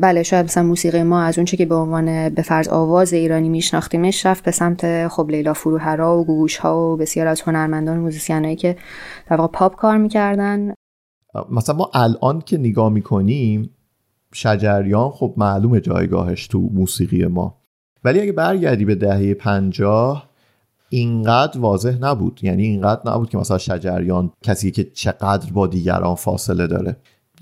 بله شاید مثلا موسیقی ما از اونچه که به عنوان به فرض آواز ایرانی میشناختیمش رفت به سمت خب لیلا فروهرا و گوگوش ها و بسیار از هنرمندان موزیسینایی که در واقع پاپ کار می‌کردن. مثلا ما الان که نگاه می‌کنیم شجریان خب معلوم جایگاهش تو موسیقی ما. ولی اگه برگردی به دهه پنجاه اینقدر واضح نبود. یعنی اینقدر نبود که مثلا شجریان کسی که چقدر با دیگران فاصله داره.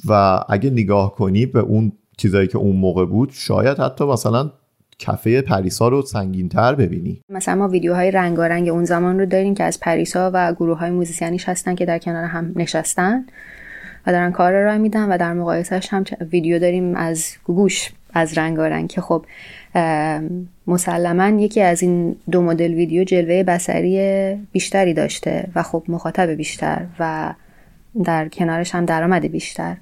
و اگه نگاه کنی به اون چیزایی که اون موقع بود شاید حتی مثلا کفه پریسا رو سنگینتر ببینی. مثلا ما ویدیوهای رنگارنگ اون زمان رو داریم که از پریسا و گروه های موزیسیانیش هستن که در کنار هم نشستن و دارن کار را میدن و در مقایسهش هم ویدیو داریم از گوش از رنگارنگ که خب مسلما یکی از این دو مدل ویدیو جلوه بسری بیشتری داشته و خب مخاطب بیشتر و در کنارش هم درآمد بیشتر.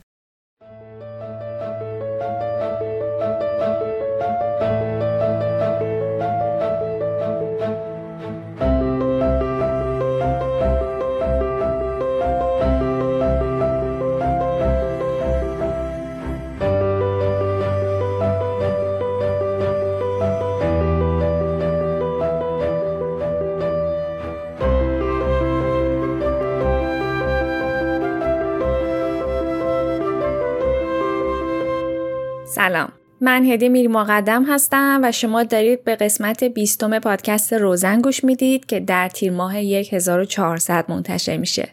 من هدی میر مقدم هستم و شما دارید به قسمت بیستم پادکست روزن گوش می‌دید که در تیر ماه 1400 منتشر میشه.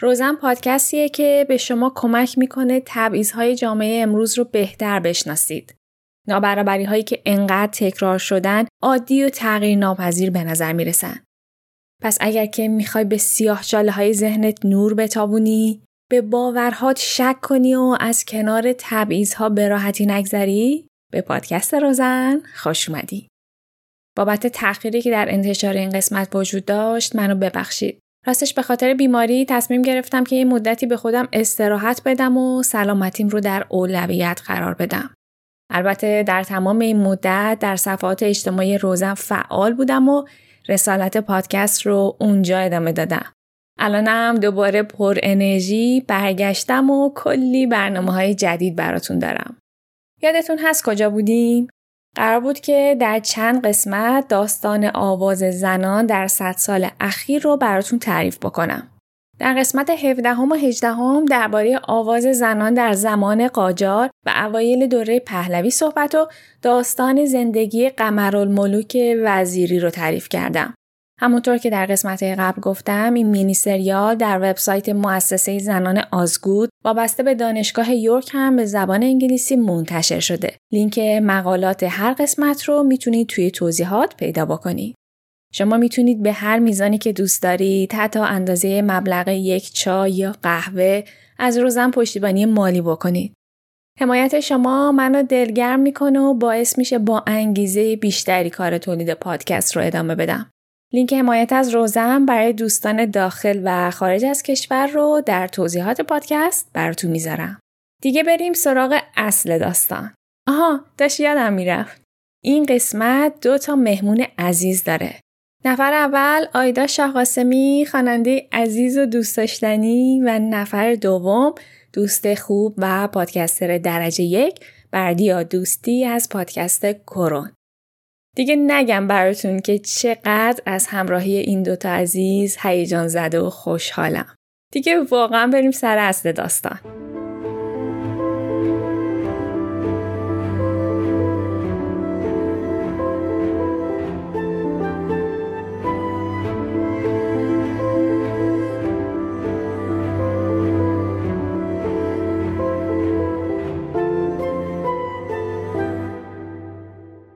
روزن پادکستیه که به شما کمک می‌کنه تبعیضهای جامعه امروز رو بهتر بشناسید. نابرابری هایی که انقدر تکرار شدن عادی و تغییر ناپذیر به نظر می‌رسن. پس اگر که می‌خوای به سیاه های ذهنت نور بتابونی به باورهات شک کنی و از کنار ها به راحتی نگذری؟ به پادکست روزن خوش اومدی. بابت تأخیری که در انتشار این قسمت وجود داشت منو ببخشید. راستش به خاطر بیماری تصمیم گرفتم که یه مدتی به خودم استراحت بدم و سلامتیم رو در اولویت قرار بدم. البته در تمام این مدت در صفحات اجتماعی روزن فعال بودم و رسالت پادکست رو اونجا ادامه دادم. الانم دوباره پر انرژی برگشتم و کلی برنامه های جدید براتون دارم. یادتون هست کجا بودیم؟ قرار بود که در چند قسمت داستان آواز زنان در صد سال اخیر رو براتون تعریف بکنم. در قسمت 17 و 18 هم درباره آواز زنان در زمان قاجار و اوایل دوره پهلوی صحبت و داستان زندگی قمرالملوک وزیری رو تعریف کردم. همونطور که در قسمت قبل گفتم این مینی سریال در وبسایت مؤسسه زنان آزگود وابسته به دانشگاه یورک هم به زبان انگلیسی منتشر شده. لینک مقالات هر قسمت رو می‌تونید توی توضیحات پیدا بکنید. شما می‌تونید به هر میزانی که دوست دارید حتی اندازه مبلغ یک چای یا قهوه از روزم پشتیبانی مالی بکنید. حمایت شما منو دلگرم می‌کنه و باعث میشه با انگیزه بیشتری کار تولید پادکست رو ادامه بدم. لینک حمایت از روزم برای دوستان داخل و خارج از کشور رو در توضیحات پادکست براتون می‌ذارم. دیگه بریم سراغ اصل داستان. آها داشت یادم می‌رفت. این قسمت دو تا مهمون عزیز داره. نفر اول آیدا شاهقاسمی خواننده عزیز و دوست داشتنی و نفر دوم دوست خوب و پادکستر درجه یک بردیا دوستی از پادکست کرون. دیگه نگم براتون که چقدر از همراهی این دوتا عزیز هیجان زده و خوشحالم. دیگه واقعا بریم سر اصل داستان.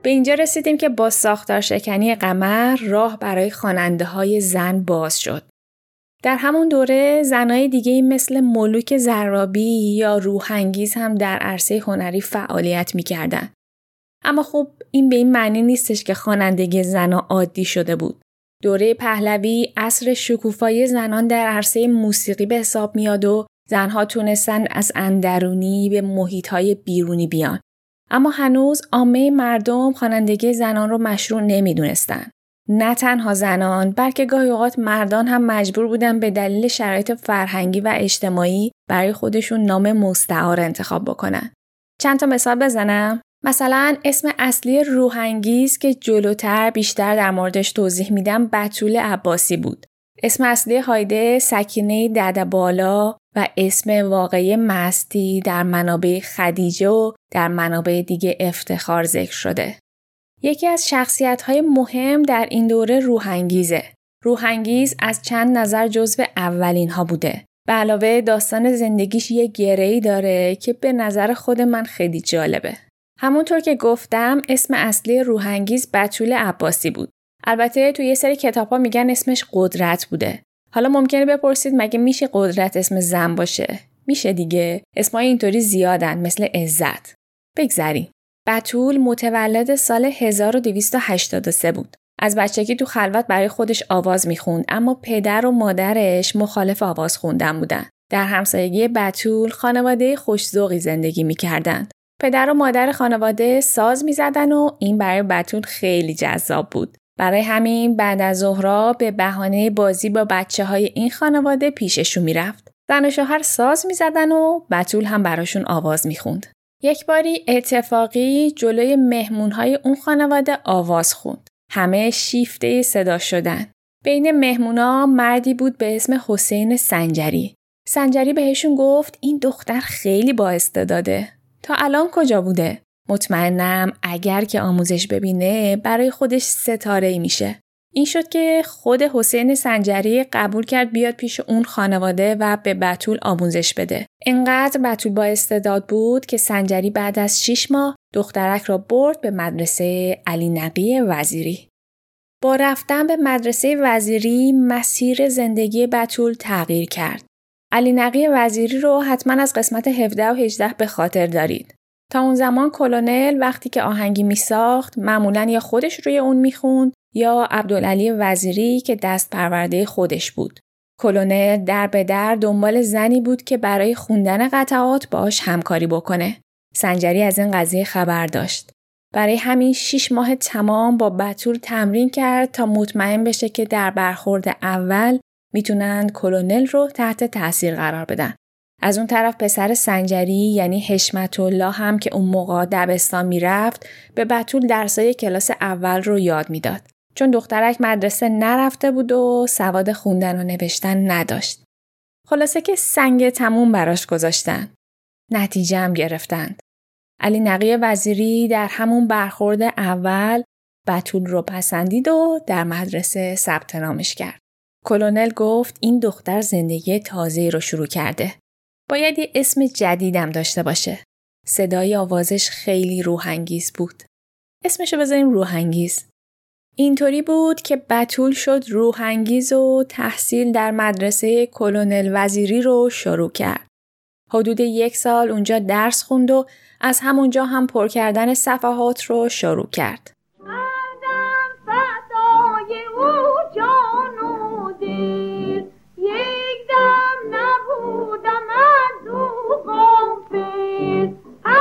به اینجا رسیدیم که با ساختار شکنی قمر راه برای خواننده های زن باز شد. در همون دوره زنای دیگه مثل ملوک زرابی یا روحانگیز هم در عرصه هنری فعالیت می‌کردن. اما خب این به این معنی نیستش که خوانندگی زنا عادی شده بود. دوره پهلوی اصر شکوفای زنان در عرصه موسیقی به حساب میاد و زنها تونستن از اندرونی به محیطهای بیرونی بیان. اما هنوز عامه مردم خوانندگی زنان رو مشروع نمی‌دونستن. نه تنها زنان بلکه گاهی اوقات مردان هم مجبور بودن به دلیل شرایط فرهنگی و اجتماعی برای خودشون نام مستعار انتخاب بکنن. چند تا مثال بزنم مثلا اسم اصلی روحانگیز که جلوتر بیشتر در موردش توضیح میدم بطول عباسی بود. اسم اصلی هایده سکینه دد بالا و اسم واقعی مستی در منابع خدیجه و در منابع دیگه افتخار ذکر شده. یکی از شخصیت های مهم در این دوره روحانگیزه. روحانگیز از چند نظر جزو اولین ها بوده. به علاوه داستان زندگیش یه گرهی داره که به نظر خود من خیلی جالبه. همونطور که گفتم اسم اصلی روحانگیز بطول عباسی بود. البته توی یه سری کتاب ها میگن اسمش قدرت بوده. حالا ممکنه بپرسید مگه میشه قدرت اسم زن باشه؟ میشه دیگه. اسمای اینطوری زیادن مثل عزت. بگذریم. بطول متولد سال 1283 بود. از بچگی تو خلوت برای خودش آواز می‌خوند اما پدر و مادرش مخالف آواز خوندن بودن. در همسایگی بطول خانواده خوشزوقی زندگی می‌کردند. پدر و مادر خانواده ساز می‌زدن و این برای بطول خیلی جذاب بود. برای همین بعد از ظهرا به بهانه بازی با بچه های این خانواده پیششون می‌رفت. زن و شوهر ساز می‌زدن و بطول هم براشون آواز می‌خوند. یک باری اتفاقی جلوی مهمونهای اون خانواده آواز خوند. همه شیفته صدا شدن. بین مهمونا مردی بود به اسم حسین سنجری. سنجری بهشون گفت این دختر خیلی با استعداده. تا الان کجا بوده؟ مطمئنم اگر که آموزش ببینه برای خودش ستاره ای میشه. این شد که خود حسین سنجری قبول کرد بیاد پیش اون خانواده و به بتول آموزش بده. انقدر بتول با استعداد بود که سنجری بعد از 6 ماه دخترک را برد به مدرسه علی نقی وزیری. با رفتن به مدرسه وزیری مسیر زندگی بتول تغییر کرد. علی نقی وزیری رو حتما از قسمت 17 و 18 به خاطر دارید. تا اون زمان کلونل وقتی که آهنگی می ساخت معمولا یا خودش روی اون می‌خوند یا عبدالعلی وزیری که دست پرورده خودش بود. کلونل در به در دنبال زنی بود که برای خوندن قطعات باش همکاری بکنه. سنجری از این قضیه خبر داشت. برای همین شیش ماه تمام با بطول تمرین کرد تا مطمئن بشه که در برخورد اول می‌تونن کلونل رو تحت تاثیر قرار بدن. از اون طرف پسر سنجری یعنی حشمت الله هم که اون موقع دبستان می‌رفت به بطول درسای کلاس اول رو یاد می‌داد. چون دخترک مدرسه نرفته بود و سواد خوندن و نوشتن نداشت. خلاصه که سنگ تموم براش گذاشتن. نتیجه هم گرفتند. علی نقی وزیری در همون برخورد اول بطول رو پسندید و در مدرسه ثبت نامش کرد. کلونل گفت این دختر زندگی تازه رو شروع کرده. باید یه اسم جدیدم داشته باشه. صدای آوازش خیلی روحانگیز بود. اسمشو بذاریم روحانگیز. اینطوری بود که بتول شد روحانگیز و تحصیل در مدرسه کلونل وزیری رو شروع کرد. حدود یک سال اونجا درس خوند و از همونجا هم پر کردن صفحات رو شروع کرد.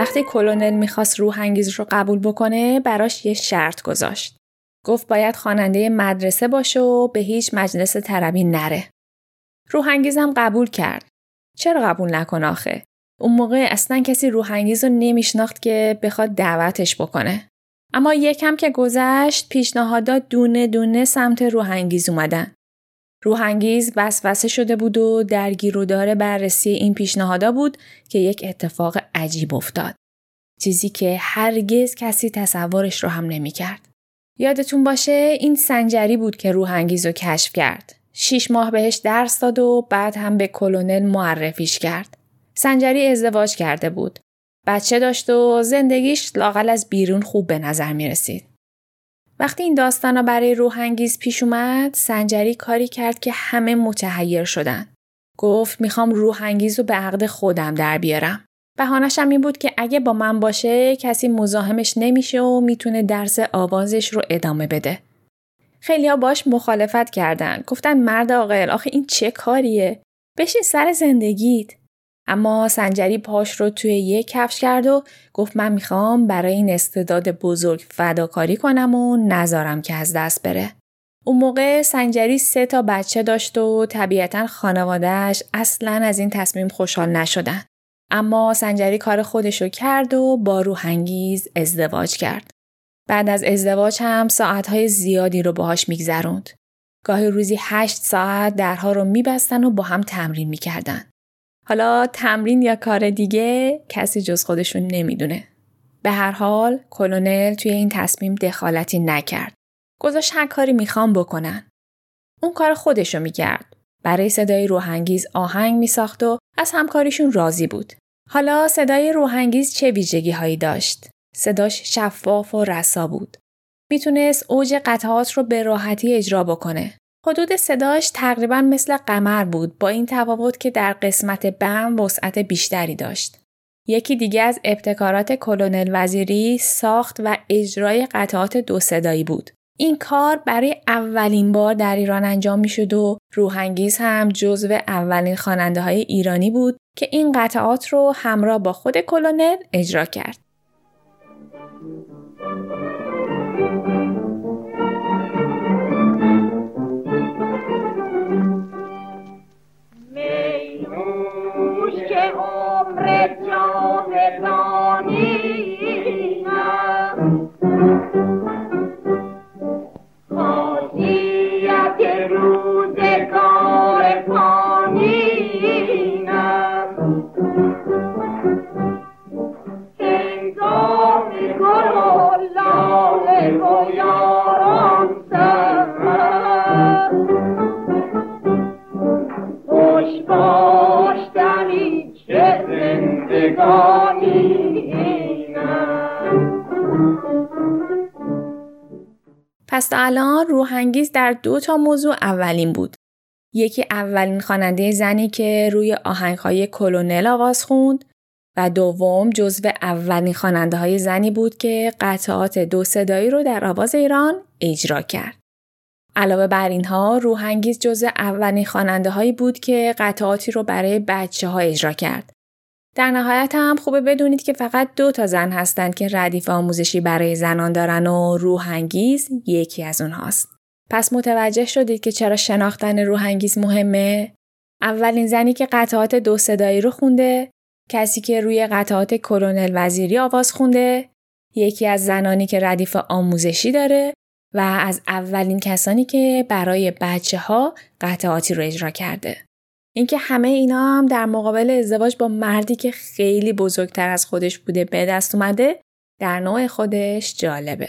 وقتی کلونل می‌خواست روحانگیز رو قبول بکنه براش یه شرط گذاشت. گفت باید خواننده مدرسه باشه و به هیچ مجلس طربی نره. روحانگیزم قبول کرد. چرا قبول نکن آخه؟ اون موقع اصلا کسی روحانگیز رو نمیشناخت که بخواد دعوتش بکنه. اما یکم که گذشت پیشنهادات دونه دونه سمت روحانگیز اومدن. روحانگیز وسوسه شده بود و درگیر و داره بررسی این پیشنهادا بود که یک اتفاق عجیب افتاد. چیزی که هرگز کسی تصورش رو هم نمی‌کرد. یادتون باشه این سنجری بود که روحانگیز رو کشف کرد. شیش ماه بهش درس داد و بعد هم به کلونل معرفیش کرد. سنجری ازدواج کرده بود. بچه داشت و زندگیش لاقل از بیرون خوب به نظر می رسید. وقتی این داستان را برای روحانگیز پیش اومد، سنجری کاری کرد که همه متحیر شدن. گفت می‌خوام روحانگیز رو به عقد خودم در بیارم. بهانشم این بود که اگه با من باشه کسی مزاحمش نمیشه و می‌تونه درس آوازش رو ادامه بده. خیلیا باش مخالفت کردن. گفتن مرد عاقل آخه این چه کاریه؟ بشین سر زندگیت. اما سنجری پاش رو توی یک کفش کرد و گفت من می‌خوام برای این استعداد بزرگ فداکاری کنم و نذارم که از دست بره. اون موقع سنجری سه تا بچه داشت و طبیعتا خانوادهش اصلا از این تصمیم خوشحال نشدن. اما سنجری کار خودشو کرد و با روحانگیز ازدواج کرد. بعد از ازدواج هم ساعتهای زیادی رو باهاش میگذروند. گاهی روزی هشت ساعت درها رو میبستن و با هم تمرین می‌کردن. حالا تمرین یا کار دیگه کسی جز خودشون نمی‌دونه. به هر حال کلونل توی این تصمیم دخالتی نکرد. گذاشت هر کاری می‌خوام بکنن. اون کار خودشو می‌کرد. برای صدای روحانگیز آهنگ میساخت و از همکاریشون راضی بود. حالا صدای روحانگیز چه ویژگی هایی داشت؟ صداش شفاف و رسا بود. می‌تونست اوج قطعات رو به راحتی اجرا بکنه. حدود صداش تقریبا مثل قمر بود با این تفاوت که در قسمت بم وسعت بیشتری داشت. یکی دیگه از ابتکارات کلونل وزیری ساخت و اجرای قطعات دو صدایی بود. این کار برای اولین بار در ایران انجام می شد و روحانگیز هم جزو اولین خواننده های ایرانی بود که این قطعات رو همراه با خود کلونل اجرا کرد. در دو تا موضوع اولین بود. یکی اولین خواننده زنی که روی آهنگهای کلونل آواز خوند و دوم جزو اولین خواننده های زنی بود که قطعات دو صدایی رو در آواز ایران اجرا کرد. علاوه بر اینها روحانگیز جزو اولین خواننده هایی بود که قطعاتی رو برای بچه ها اجرا کرد. در نهایت هم خوبه بدونید که فقط دو تا زن هستند که ردیف آموزشی برای زنان دارن و روحانگیز یکی از اونهاست. پس متوجه شدید که چرا شناختن روحانگیز مهمه؟ اولین زنی که قطعات دو صدایی رو خونده، کسی که روی قطعات کرونل وزیری آواز خونده، یکی از زنانی که ردیف آموزشی داره و از اولین کسانی که برای بچه ها قطعاتی رو اجرا کرده. اینکه همه اینا هم در مقابل ازدواج با مردی که خیلی بزرگتر از خودش بوده به دست اومده در نوع خودش جالبه.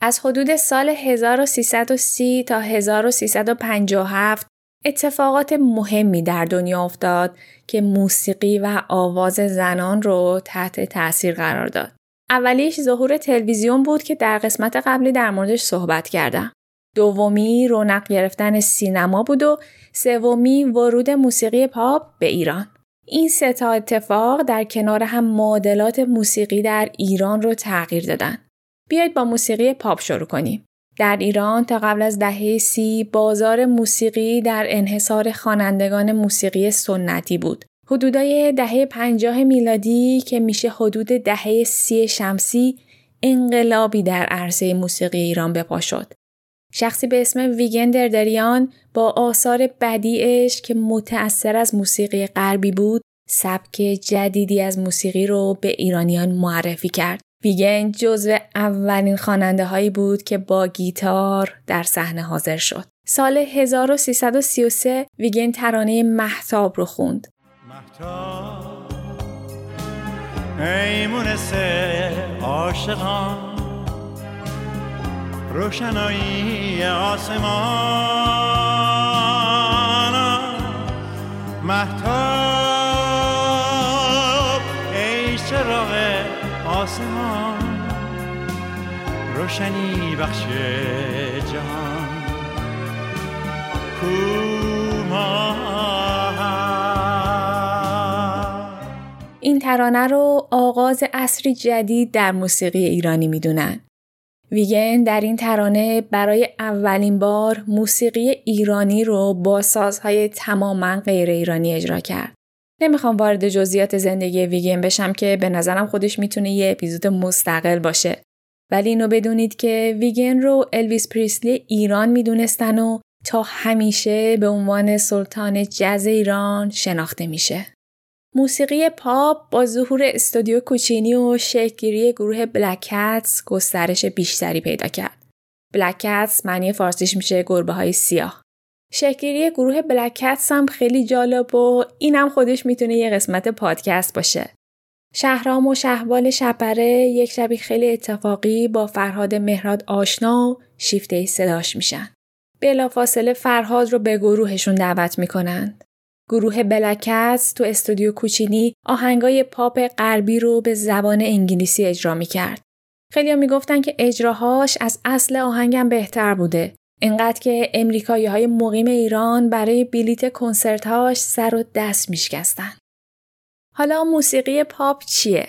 از حدود سال 1330 تا 1357 اتفاقات مهمی در دنیا افتاد که موسیقی و آواز زنان رو تحت تاثیر قرار داد. اولیش ظهور تلویزیون بود که در قسمت قبلی در موردش صحبت کردم. دومی رونق گرفتن سینما بود و سومی ورود موسیقی پاپ به ایران. این سه تا اتفاق در کنار هم معادلات موسیقی در ایران رو تغییر دادن. بیایید با موسیقی پاپ شروع کنیم. در ایران تا قبل از دهه سی بازار موسیقی در انحصار خوانندگان موسیقی سنتی بود. حدودای دهه پنجاه میلادی که میشه حدود دهه سی شمسی انقلابی در عرصه موسیقی ایران بپا شد. شخصی به اسم ویگن دردریان با آثار بدیعش که متأثر از موسیقی غربی بود سبک جدیدی از موسیقی رو به ایرانیان معرفی کرد. ویگن جزو اولین خواننده هایی بود که با گیتار در صحنه حاضر شد. سال 1333 ویگن ترانه محتاب رو خوند. محتاب عاشقان روشنایی آسمان محتاب آسمان روشنی بخش جهان این ترانه رو آغاز اصری جدید در موسیقی ایرانی می‌دونن. ویگن در این ترانه برای اولین بار موسیقی ایرانی رو با سازهای تماما غیر ایرانی اجرا کرد. نمی‌خوام وارد جزئیات زندگی ویگن بشم که به نظرم خودش می‌تونه یه اپیزود مستقل باشه. ولی اینو بدونید که ویگن رو الویس پریسلی ایران می‌دونستن و تا همیشه به عنوان سلطان جاز ایران شناخته میشه. موسیقی پاپ با ظهور استودیو کوچینی و شکلگیری گروه Black Cats گسترش بیشتری پیدا کرد. Black Cats معنی فارسیش میشه گربه های سیاه. شکلگیری گروه بلکتس هم خیلی جالب و اینم خودش می‌تونه یه قسمت پادکست باشه. شهرام و شهبال شپره یک شبی خیلی اتفاقی با فرهاد مهراد آشنا و شیفته صداش میشن. بلافاصله فرهاد رو به گروهشون دعوت می‌کنند. گروه بلکس تو استودیو کوچینی آهنگای پاپ غربی رو به زبان انگلیسی اجرا می‌کرد. خیلی می‌گفتن که اجراهاش از اصل آهنگم بهتر بوده. انقدر که امریکایی های مقیم ایران برای بلیت کنسرتهاش سر و دست میشکستن. حالا موسیقی پاپ چیه؟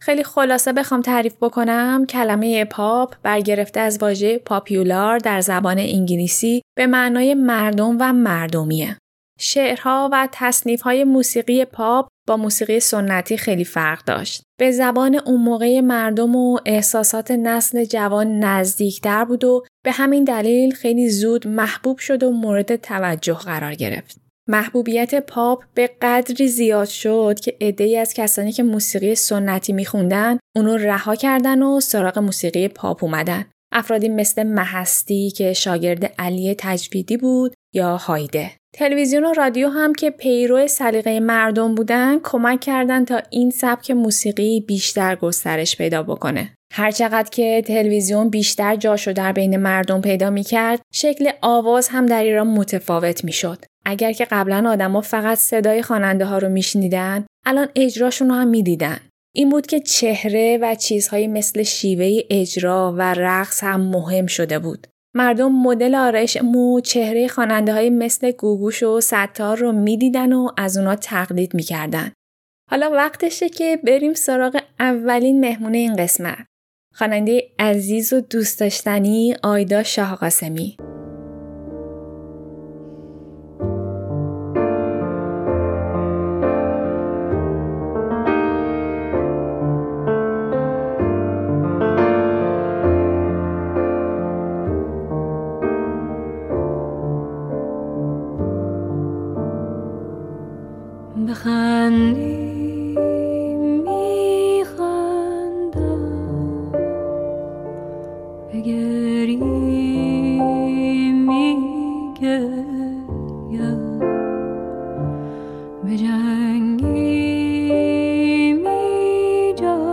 خیلی خلاصه بخوام تعریف بکنم کلمه پاپ برگرفته از واژه پاپیولار در زبان انگلیسی به معنای مردم و مردمیه. شعرها و تصنیفهای موسیقی پاپ با موسیقی سنتی خیلی فرق داشت. به زبان اون موقع مردم و احساسات نسل جوان نزدیکتر بود و به همین دلیل خیلی زود محبوب شد و مورد توجه قرار گرفت. محبوبیت پاپ به قدری زیاد شد که عدهای از کسانی که موسیقی سنتی میخوندن اونو رها کردن و سراغ موسیقی پاپ اومدن. افرادی مثل محستی که شاگرد علی تجویدی بود یا هایده. تلویزیون و رادیو هم که پیرو سلیقه مردم بودن کمک کردن تا این سبک موسیقی بیشتر گسترش پیدا بکنه. هرچقدر که تلویزیون بیشتر جاشو در بین مردم پیدا می کرد، شکل آواز هم در ایران متفاوت می شد. اگر که قبلا آدما فقط صدای خواننده ها رو میشنیدن، الان اجراشون رو هم می‌دیدن. این بود که چهره و چیزهایی مثل شیوه اجرا و رقص هم مهم شده بود. مردم مدل آرایش مو چهره خواننده های مثل گوگوش و ستار رو می‌دیدن و از اونا تقلید می‌کردن. حالا وقتشه که بریم سراغ اولین مهمونه این قسمت. خواننده عزیز و دوست داشتنی آیدا شاه قاسمی. میخندی میخندم بگری میگریم بجنگی میجنگم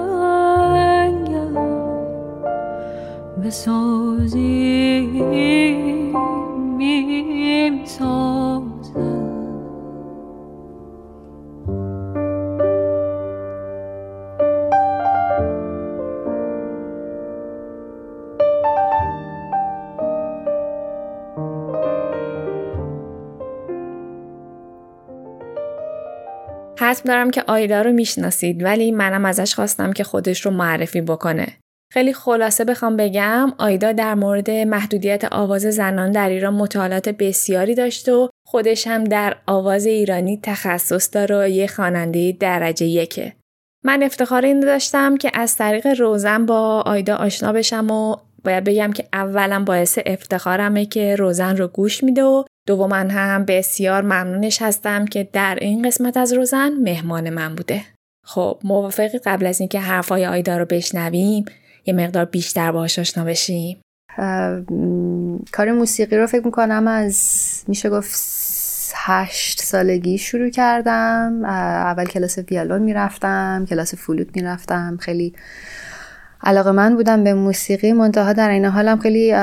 بسازیم می‌سازیم حتم دارم که آیدا رو می‌شناسید ولی منم ازش خواستم که خودش رو معرفی بکنه. خیلی خلاصه بخوام بگم آیدا در مورد محدودیت آواز زنان در ایران مطالعات بسیاری داشته و خودش هم در آواز ایرانی تخصص داره و یه خواننده درجه یکه. من افتخار این داشتم که از طریق روزن با آیدا آشنا بشم و باید بگم که اولا باعث افتخارمه که روزن رو گوش میده و دوما هم بسیار ممنونش هستم که در این قسمت از روزن مهمان من بوده. خب موافقی قبل از اینکه حرفای آیدا رو بشنویم یه مقدار بیشتر باهاش آشنا بشیم. کار موسیقی رو فکر می‌کنم از میشه گفت هشت سالگی شروع کردم. اول کلاس ویالون می‌رفتم کلاس فلوت می‌رفتم. خیلی علاقه من بودم به موسیقی منتها در این حالم خیلی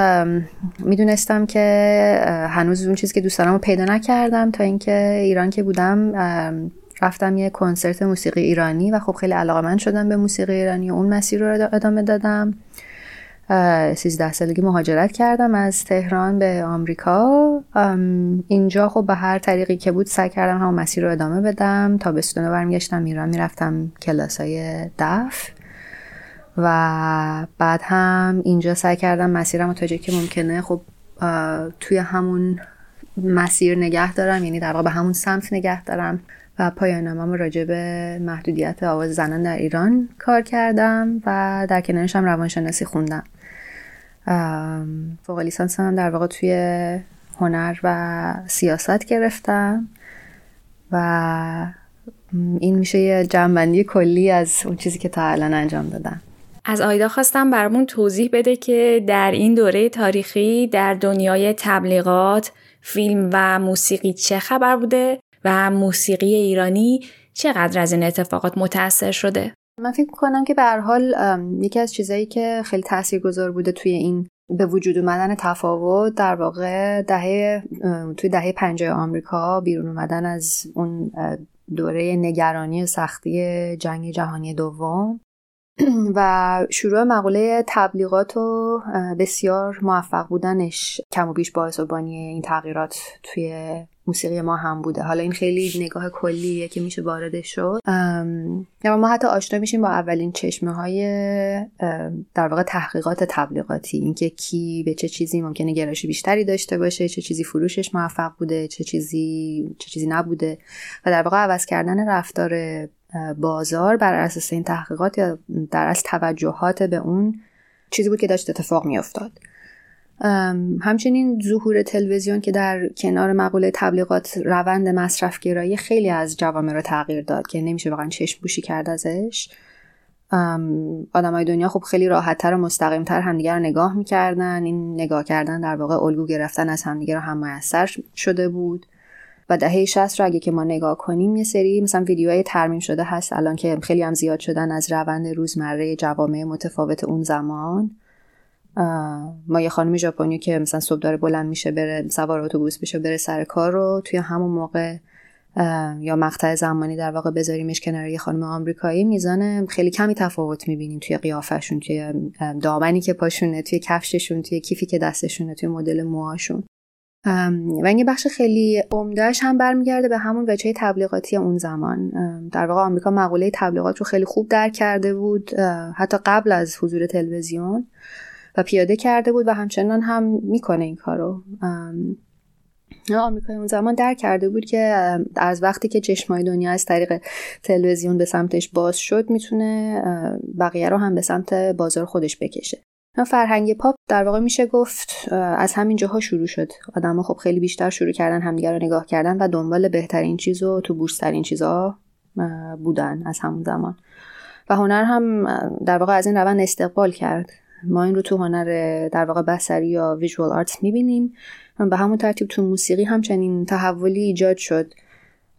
می‌دونستم که هنوز اون چیزی که دوست دارم رو پیدا نکردم تا اینکه ایران که بودم رفتم یه کنسرت موسیقی ایرانی و خب خیلی علاقه من شدم به موسیقی ایرانی و اون مسیر رو ادامه دادم. سیزده سالگی مهاجرت کردم از تهران به آمریکا. اینجا خب به هر طریقی که بود سعی کردم همون مسیر رو ادامه بدم. تا به برمیگشتم ایران می‌رفتم کلاس های دف. و بعد هم اینجا سعی کردم مسیرم تا که ممکنه خب توی همون مسیر نگه دارم یعنی در واقع به همون سمت نگه دارم و پایانامم راجع به محدودیت آواز زنان در ایران کار کردم و در کنارش هم روانشناسی خوندم. فوق لیسانس هم در واقع توی هنر و سیاست گرفتم و این میشه یه جنبندی کلی از اون چیزی که تا الان انجام دادم. از آیدا خواستم برامون توضیح بده که در این دوره تاریخی در دنیای تبلیغات، فیلم و موسیقی چه خبر بوده و موسیقی ایرانی چقدر از این اتفاقات متاثر شده؟ من فکر کنم که به حال یکی از چیزایی که خیلی تاثیرگذار بوده توی این به وجود اومدن تفاوت در واقع دهه توی دهه پنجاه آمریکا بیرون اومدن از اون دوره نگرانی سختی جنگ جهانی دوم و شروع مقوله تبلیغات و بسیار موفق بودنش کم و بیش باعث و بانی این تغییرات توی موسیقی ما هم بوده. حالا این خیلی نگاه کلیه که میشه وارد شد. ما حتی آشنا میشیم با اولین چشمه های در واقع تحقیقات تبلیغاتی. اینکه کی به چه چیزی ممکنه گرایش بیشتری داشته باشه چه چیزی فروشش موفق بوده چه چیزی چه چیزی نبوده. و در واقع عوض کردن رفتار بازار بر اساس این تحقیقات یا در از توجهات به اون چیزی بود که داشت اتفاق میافتاد. همچنین ظهور تلویزیون که در کنار مقوله تبلیغات روند مصرف گرایی خیلی از جوامع رو تغییر داد که نمیشه واقعا چشم بوشی کرد ازش. های دنیا خب خیلی راحتتر و مستقیمتر همدیگه رو نگاه می‌کردن. این نگاه کردن در واقع الگو گرفتن از همدیگه رو هم شده بود. و دهه 60 رو اگه که ما نگاه کنیم یه سری مثلا ویدیوهای ترمیم شده هست الان که خیلی هم زیاد شدن از روند روزمره جوامع متفاوت اون زمان. ما یه خانم ژاپنی که مثلا صبح داره بلند میشه بره سوار اتوبوس بشه بره سر کار رو توی همون موقع یا مقطع زمانی در واقع بذاریمش کنار یه خانم آمریکایی میزان خیلی کمی تفاوت می‌بینیم توی قیافشون توی دامنی که پاشونه توی کفششون توی کیفی که دستشونه توی مدل موهاشون. و این بخش خیلی عمدهش هم برمیگرده به همون وجهه تبلیغاتی اون زمان. در واقع آمریکا مقوله تبلیغات رو خیلی خوب درک کرده بود حتی قبل از حضور تلویزیون و پیاده کرده بود و همچنان هم می‌کنه این کارو. آمریکای اون زمان درک کرده بود که از وقتی که چشمای دنیا از طریق تلویزیون به سمتش باز شد می‌تونه بقیه رو هم به سمت بازار خودش بکشه. فرهنگ پاپ در واقع میشه گفت از همین جاها شروع شد. آدما خب خیلی بیشتر شروع کردن همدیگه رو نگاه کردن و دنبال بهترین چیز و تو بورسترین چیزا بودن از همون زمان. و هنر هم در واقع از این روند استقبال کرد. ما این رو تو هنر در واقع بصری یا visual arts می‌بینیم. به همون ترتیب تو موسیقی همچنین تحولی ایجاد شد.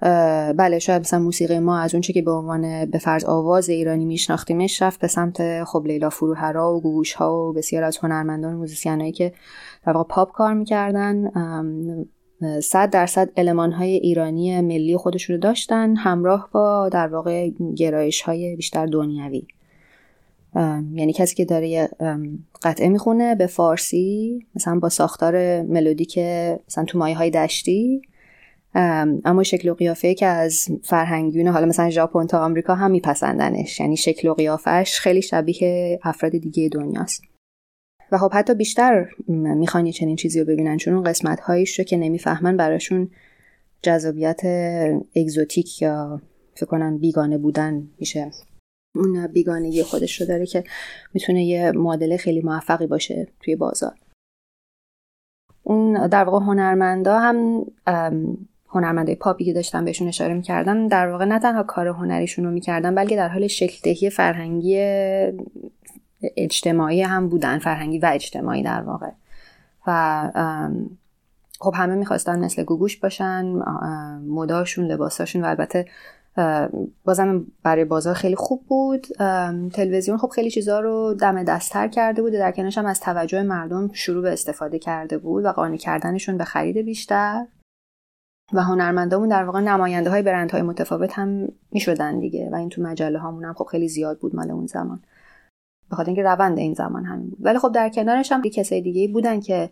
بله شاید مثلا موسیقی ما از اونچه که به عنوان به فرض آواز ایرانی میشناختیمش رفت به سمت خب لیلا فروهرها و گوگوش ها و بسیار از هنرمندان موزیسینایی که در واقع پاپ کار می‌کردن. صد درصد علمان های ایرانی ملی خودشون رو داشتن همراه با در واقع گرایش های بیشتر دنیوی یعنی کسی که داره قطعه می‌خونه به فارسی مثلا با ساختار ملودی که مثلا تو مایه های دشتی اما شکل و قیافه که از فرهنگیون حالا مثلا ژاپن تا آمریکا هم میپسندنش. یعنی شکل و قیافش خیلی شبیه افراد دیگه دنیاست. و خب حتی بیشتر می‌خوان یه چنین چیزی رو ببینن چون اون قسمت هایش رو که نمی‌فهمن براشون جذابیت اگزوتیک یا فکر کنم بیگانه بودن میشه. اون بیگانگی خودش رو داره که می‌تونه یه معادله خیلی موفقی باشه توی بازار. اون در واقع هنرمندا هم هنرمندای پاپی که داشتن بهشون اشاره می‌کردن در واقع نه تنها کار هنریشون رو می‌کردن بلکه در حال شکل دهی فرهنگی اجتماعی هم بودن فرهنگی و اجتماعی در واقع. و خب همه می‌خواستن مثل گوگوش باشن مداشون لباساشون و البته بازم برای بازار خیلی خوب بود. تلویزیون خب خیلی چیزها رو دم دستتر کرده بود در کنارش هم از توجه مردم شروع به استفاده کرده بود و قانع کردنشون به خرید بیشتر. و هنرمندامون در واقع نماینده های برند های متفاوت هم می شدن دیگه و این تو مجله هامون هم خب خیلی زیاد بود مال اون زمان. بخاطر اینکه روند این زمان همین بود. ولی خب در کنارش هم کسای دیگه بودن که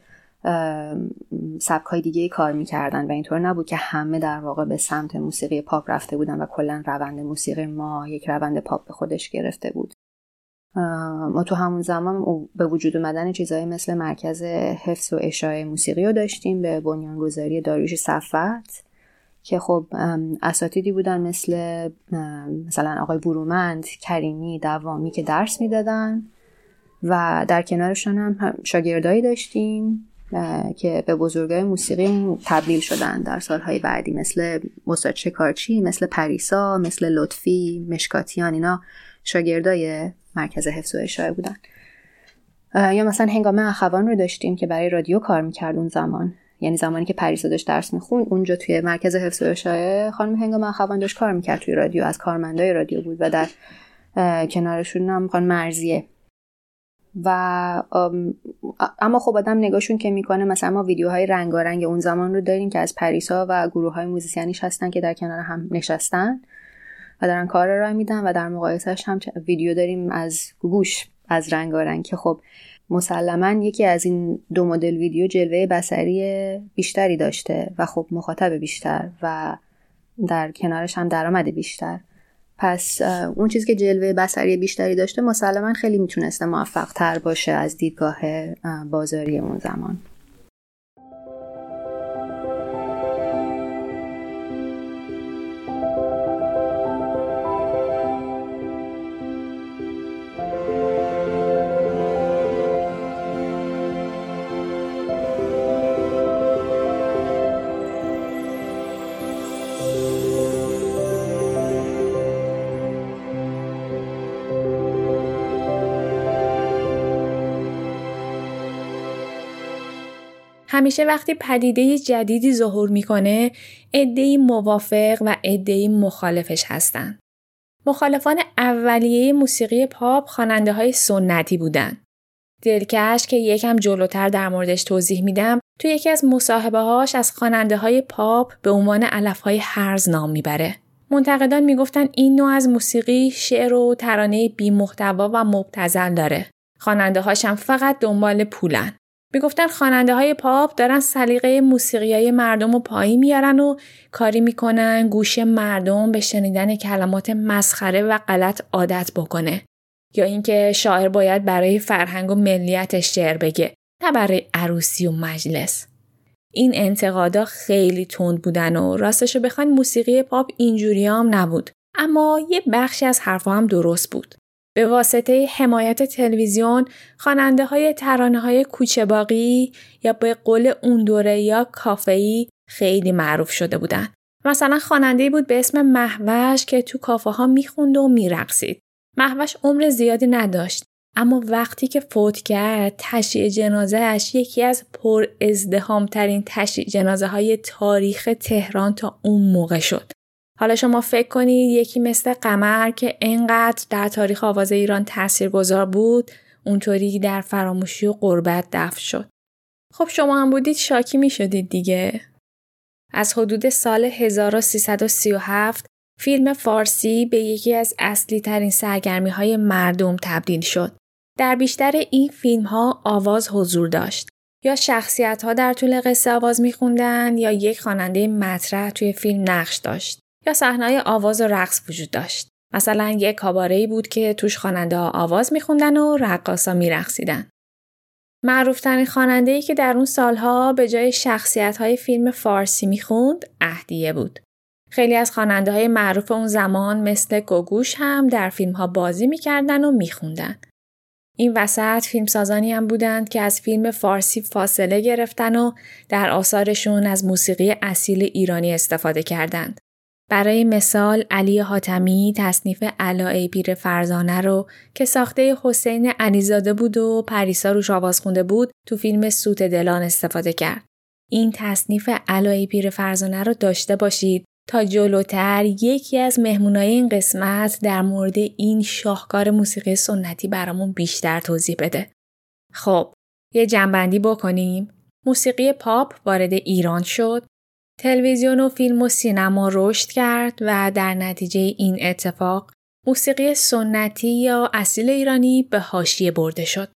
سبک های دیگه کار می‌کردن و اینطور نبود که همه در واقع به سمت موسیقی پاپ رفته بودن و کلا روند موسیقی ما یک روند پاپ به خودش گرفته بود. ما تو همون زمان به وجود اومدن چیزهایی مثل مرکز حفظ و اشاعه موسیقی رو داشتیم به بنیانگذاری داریوش صفت که خب اساتیدی بودن مثل مثلا آقای برومند کریمی دوامی که درس می‌دادن و در کنارشان هم شاگردایی داشتیم که به بزرگای موسیقی تبدیل شدن در سالهای بعدی مثل استاد شکارچی مثل پریسا مثل لطفی مشکاتیان اینا شاگردای مرکز حفظ و اشاعه بودن. یا مثلا هنگامه اخوان رو داشتیم که برای رادیو کار می‌کرد اون زمان. یعنی زمانی که پریسا داشت درس می‌خوند اونجا توی مرکز حفظ و اشاعه خانم هنگام اخوان داشت کار می‌کرد توی رادیو از کارمندای رادیو بود و در کنارشون هم خانم مرزیه. و اما خب آدم نگاهشون که می‌کنه مثلا ما ویدیوهای رنگارنگ اون زمان رو داریم که از پریسا و گروه های موزیسیانیش هستن که در کنار هم نشستن. و دارن کار را میدن و در مقایسهش هم ویدیو داریم از گوش از رنگارنگ که خب مسلما یکی از این دو مدل ویدیو جلوه بسری بیشتری داشته و خب مخاطب بیشتر و در کنارش هم درآمد بیشتر. پس اون چیزی که جلوه بسری بیشتری داشته مسلما خیلی می‌تونسته موفق تر باشه از دیدگاه بازاری اون زمان. همیشه وقتی پدیده جدیدی ظهور می‌کنه عدهای موافق و عدهای مخالفش هستن. مخالفان اولیه موسیقی پاپ خواننده های سنتی بودن. دلکش که یکم جلوتر در موردش توضیح میدم تو یکی از مصاحبه هاش از خواننده های پاپ به عنوان علف های هرز نام می‌بره. منتقدان می‌گفتن این نوع از موسیقی شعر و ترانه بی محتوا و مبتزل داره. خواننده هاشم فقط دنبال پولن. می‌گفتن خواننده های پاپ دارن سلیقه موسیقی های مردم رو پایین میارن و کاری می‌کنن گوش مردم به شنیدن کلمات مسخره و غلط عادت بکنه. یا اینکه شاعر باید برای فرهنگ و ملیتش شعر بگه نه برای عروسی و مجلس. این انتقادا خیلی تند بودن و راستشو بخواین موسیقی پاپ اینجوری هم نبود اما یه بخشی از حرفا هم درست بود. به واسطه حمایت تلویزیون خواننده های ترانه های کوچه باقی یا به قول اون دوره یا کافهی خیلی معروف شده بودن. مثلا خواننده بود به اسم محوش که تو کافه ها می‌خوند و میرقصید. محوش عمر زیادی نداشت اما وقتی که فوت کرد تشییع جنازهش یکی از پر ازدهام ترین تشییع جنازه های تاریخ تهران تا اون موقع شد. حالا شما فکر کنید یکی مثل قمر که انقدر در تاریخ آواز ایران تاثیرگذار بود اونطوری در فراموشی و قربت دفن شد. خب شما هم بودید شاکی می شدید دیگه. از حدود سال 1337 فیلم فارسی به یکی از اصلی ترین سرگرمی های مردم تبدیل شد. در بیشتر این فیلم ها آواز حضور داشت. یا شخصیت ها در طول قصه آواز میخوندن یا یک خواننده مطرح توی فیلم نقش داشت. یا صحنه‌های آواز و رقص وجود داشت. مثلا یک کاباره‌ای بود که توش خواننده آواز میخوندن و رقاصا میرقصیدن. معروفترین خواننده ای که در اون سالها به جای شخصیت های فیلم فارسی می‌خوند اهدیه بود. خیلی از خواننده های معروف اون زمان مثل گوگوش هم در فیلم ها بازی می‌کردن و میخوندن. این وسط فیلمسازانی هم بودند که از فیلم فارسی فاصله گرفتن و در آثارشون از موسیقی اصیل ایرانی استفاده کردند. برای مثال علی حاتمی تصنیف علای پیر فرزانه رو که ساخته حسین علیزاده بود و پریسا روش آواز خونده بود تو فیلم سوت دلان استفاده کرد. این تصنیف علای پیر فرزانه رو داشته باشید تا جلوتر یکی از مهمونای این قسمت در مورد این شاهکار موسیقی سنتی برامون بیشتر توضیح بده. خب، یه جنبندی بکنیم. موسیقی پاپ وارد ایران شد تلویزیون و فیلم و سینما رشد کرد و در نتیجه این اتفاق موسیقی سنتی یا اصیل ایرانی به حاشیه برده شد.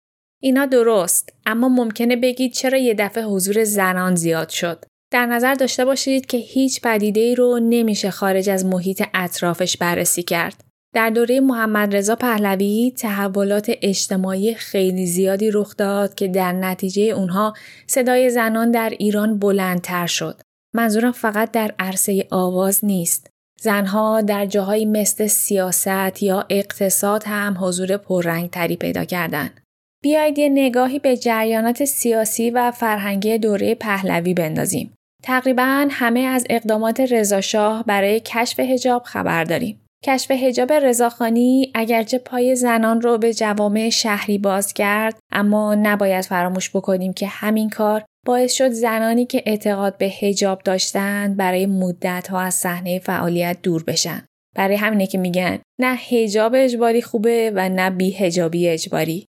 اینا درست اما ممکنه بگید چرا یه دفعه حضور زنان زیاد شد. در نظر داشته باشید که هیچ پدیده ای رو نمیشه خارج از محیط اطرافش بررسی کرد. در دوره محمد رضا پهلوی تحولات اجتماعی خیلی زیادی رخ داد که در نتیجه اونها صدای زنان در ایران بلندتر شد. منظورم فقط در عرصه آواز نیست. زنها در جاهایی مثل سیاست یا اقتصاد هم حضور پررنگتری پیدا کردند. بیایید یه نگاهی به جریانات سیاسی و فرهنگی دوره پهلوی بندازیم. تقریبا همه از اقدامات رضاشاه برای کشف هجاب خبر داریم. کشف هجاب رضاخانی اگرچه پای زنان رو به جوامع شهری باز کرد اما نباید فراموش بکنیم که همین کار باعث شد زنانی که اعتقاد به هجاب داشتند برای مدت ها از صحنه فعالیت دور بشن. برای همینه که میگن نه هجاب اجباری خوبه و نه بی هجابی اجباری.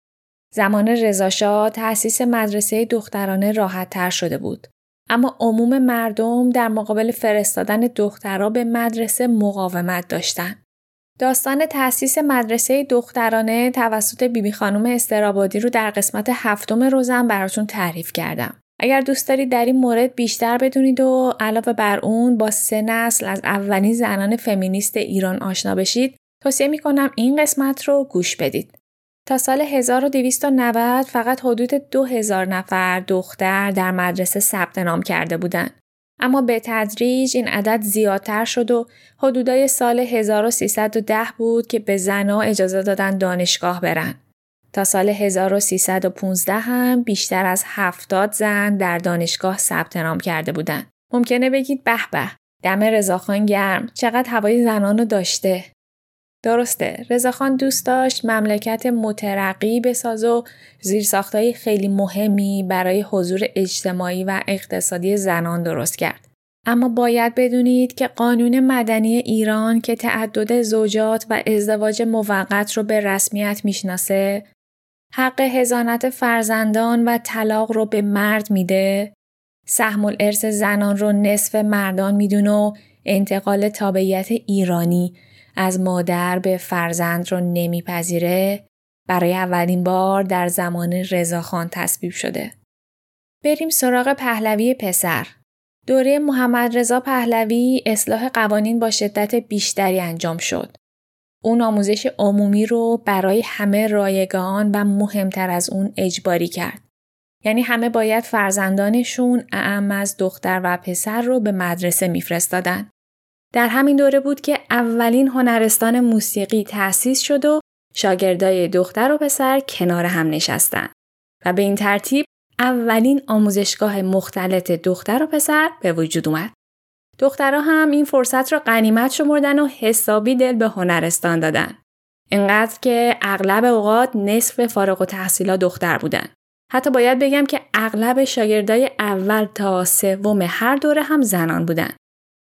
زمان رضاشاه تأسیس مدرسه دخترانه راحت تر شده بود. اما عموم مردم در مقابل فرستادن دخترها به مدرسه مقاومت داشتند. داستان تأسیس مدرسه دخترانه توسط بیبی خانم استرابادی رو در قسمت هفتم روزم براتون تعریف کردم. اگر دوست دارید در این مورد بیشتر بدونید و علاوه بر اون با سه نسل از اولین زنان فمینیست ایران آشنا بشید توصیه می‌کنم این قسمت رو گوش بدید. تا سال 1290 فقط حدود 2000 نفر دختر در مدرسه ثبت نام کرده بودند. اما به تدریج این عدد زیادتر شد و حدودای سال 1310 بود که به زنها اجازه دادن دانشگاه برن. تا سال 1315 هم بیشتر از 70 زن در دانشگاه ثبت نام کرده بودند. ممکنه بگید به به دم رضاخان گرم. چقدر هوای زنانو داشته. درسته رضاخان دوست داشت مملکت مترقی بساز و زیرساختهای خیلی مهمی برای حضور اجتماعی و اقتصادی زنان درست کرد. اما باید بدونید که قانون مدنی ایران که تعدد زوجات و ازدواج موقت رو به رسمیت می‌شناسه حق هزانت فرزندان و طلاق رو به مرد میده سهم الارث زنان رو نصف مردان می‌دونه و انتقال تابعیت ایرانی از مادر به فرزند رو نمیپذیره برای اولین بار در زمان رضاخان تصویب شده. بریم سراغ پهلوی پسر. دوره محمد رضا پهلوی اصلاح قوانین با شدت بیشتری انجام شد. اون آموزش عمومی رو برای همه رایگان و مهمتر از اون اجباری کرد. یعنی همه باید فرزندانشون اعم از دختر و پسر رو به مدرسه میفرستادن. در همین دوره بود که اولین هنرستان موسیقی تأسیس شد و شاگردای دختر و پسر کنار هم نشستن و به این ترتیب اولین آموزشگاه مختلط دختر و پسر به وجود اومد. دخترها هم این فرصت را غنیمت شمردن و حسابی دل به هنرستان دادن. انقدر که اغلب اوقات نصف فارغ و تحصیلا دختر بودن. حتی باید بگم که اغلب شاگردای اول تا سوم هر دوره هم زنان بودن.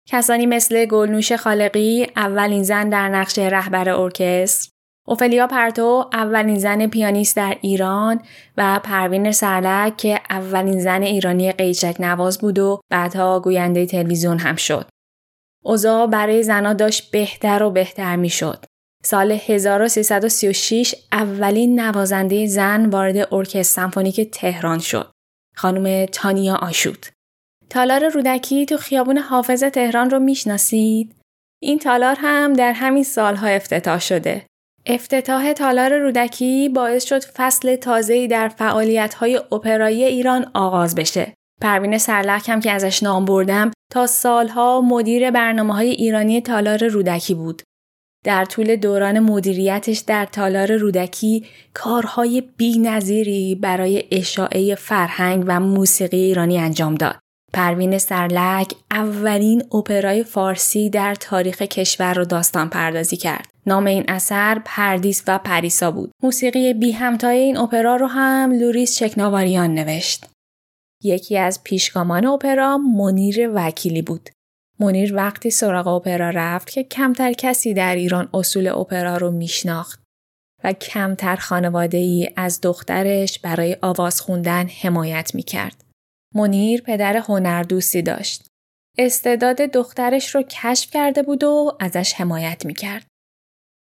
کسانی مثل گلنوش خالقی اولین زن در نقش رهبر ارکستر اوفلیا پرتو اولین زن پیانیست در ایران و پروین سرلک که اولین زن ایرانی قیچک نواز بود و بعدها گوینده تلویزیون هم شد. اوضاع برای زنها داشت بهتر و بهتر می شد. سال 1336 اولین نوازنده زن وارد ارکستر سمفونیک تهران شد. خانم تانیا آشود. تالار رودکی تو خیابون حافظ تهران رو می‌شناسید؟ این تالار هم در همین سالها افتتاح شده. افتتاح تالار رودکی باعث شد فصل تازه‌ای در فعالیت‌های اپرایی ایران آغاز بشه. پروین سرلک هم که ازش نام بردم تا سالها مدیر برنامه های ایرانی تالار رودکی بود. در طول دوران مدیریتش در تالار رودکی کارهای بسیاری برای اشاعه فرهنگ و موسیقی ایرانی انجام داد. پروین سرلک اولین اپرای فارسی در تاریخ کشور رو داستان پردازی کرد. نام این اثر پردیس و پریسا بود. موسیقی بی همتای این اپرا رو هم لوریس چکناواریان نوشت. یکی از پیشگامان اپرا منیر وکیلی بود. منیر وقتی سراغ اپرا رفت که کمتر کسی در ایران اصول اپرا رو میشناخت و کمتر خانواده ای از دخترش برای آواز خوندن حمایت می‌کرد. منیر پدر هنردوستی داشت. استعداد دخترش رو کشف کرده بود و ازش حمایت می‌کرد.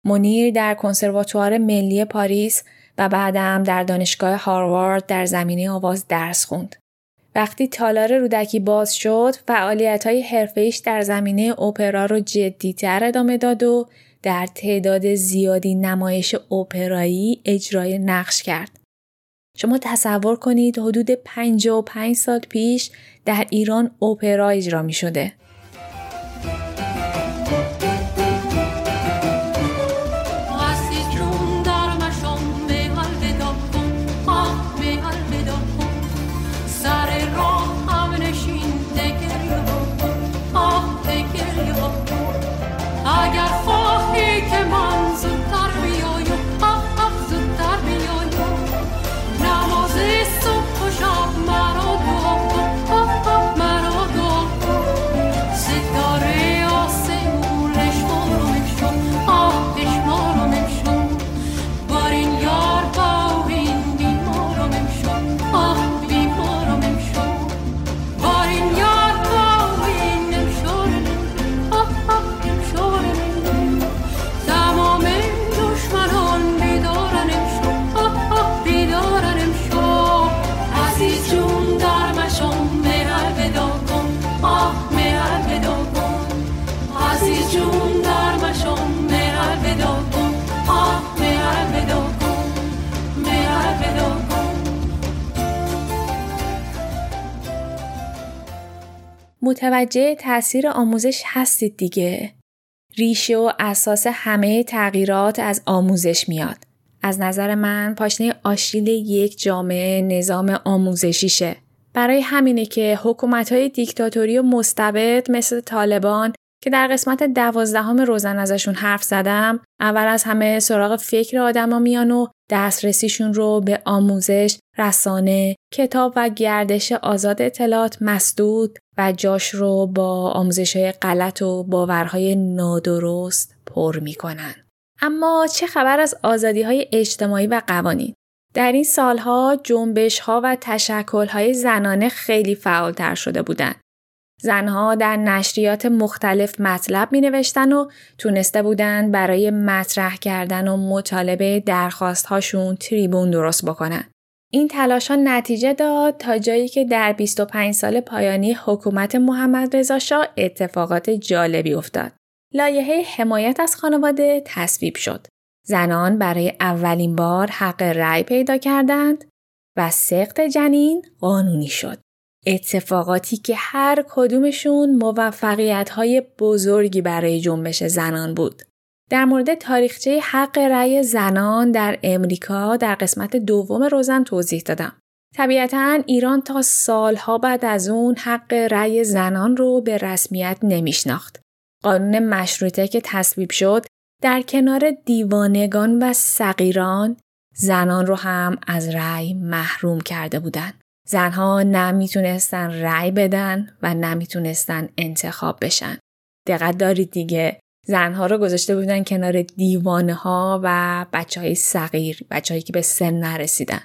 منیر در کنسرواتوار ملی پاریس و بعدم در دانشگاه هاروارد در زمینه آواز درس خوند. وقتی تالار رودکی باز شد، فعالیت های حرفه‌ایش در زمینه اپرا رو جدیتر ادامه داد و در تعداد زیادی نمایش اپرایی اجرای نقش کرد. شما تصور کنید حدود 55 سال پیش در ایران اپرا اجرا می شده. متوجه تاثیر آموزش هستید دیگه. ریشه و اساس همه تغییرات از آموزش میاد. از نظر من پاشنه آشیل یک جامعه نظام آموزشیشه. برای همینه که حکومت های دیکتاتوری و مستبد مثل طالبان که در قسمت دوازدهم روزن ازشون حرف زدم اول از همه سراغ فکر آدما میان و دسترسیشون رو به آموزش، رسانه، کتاب و گردش آزاد اطلاعات مسدود و جاش رو با آموزش های غلط و باورهای نادرست پر می‌کنن. اما چه خبر از آزادی های اجتماعی و قوانین؟ در این سالها جنبش ها و تشکل های زنانه خیلی فعالتر شده بودند. زنها در نشریات مختلف مطلب می نوشتن و تونسته بودن برای مطرح کردن و مطالبه درخواست هاشون تریبون درست بکنن. این تلاش ها نتیجه داد تا جایی که در 25 سال پایانی حکومت محمد رضا شاه اتفاقات جالبی افتاد. لایحه حمایت از خانواده تصویب شد. زنان برای اولین بار حق رأی پیدا کردند و سقط جنین قانونی شد. اتفاقاتی که هر کدومشون موفقیت های بزرگی برای جنبش زنان بود. در مورد تاریخچه حق رأی زنان در امریکا در قسمت دوم روزن توضیح دادم. طبیعتا ایران تا سالها بعد از اون حق رأی زنان رو به رسمیت نمیشناخت. قانون مشروطه که تصویب شد در کنار دیوانگان و صغیران زنان رو هم از رأی محروم کرده بودند. زنها نمی‌تونستن رأی بدن و نمی‌تونستن انتخاب بشن. دقت دارید دیگه زنها رو گذاشته بودن کنار دیوانه ها و بچه های صغیر بچه هایی که به سن نرسیدن.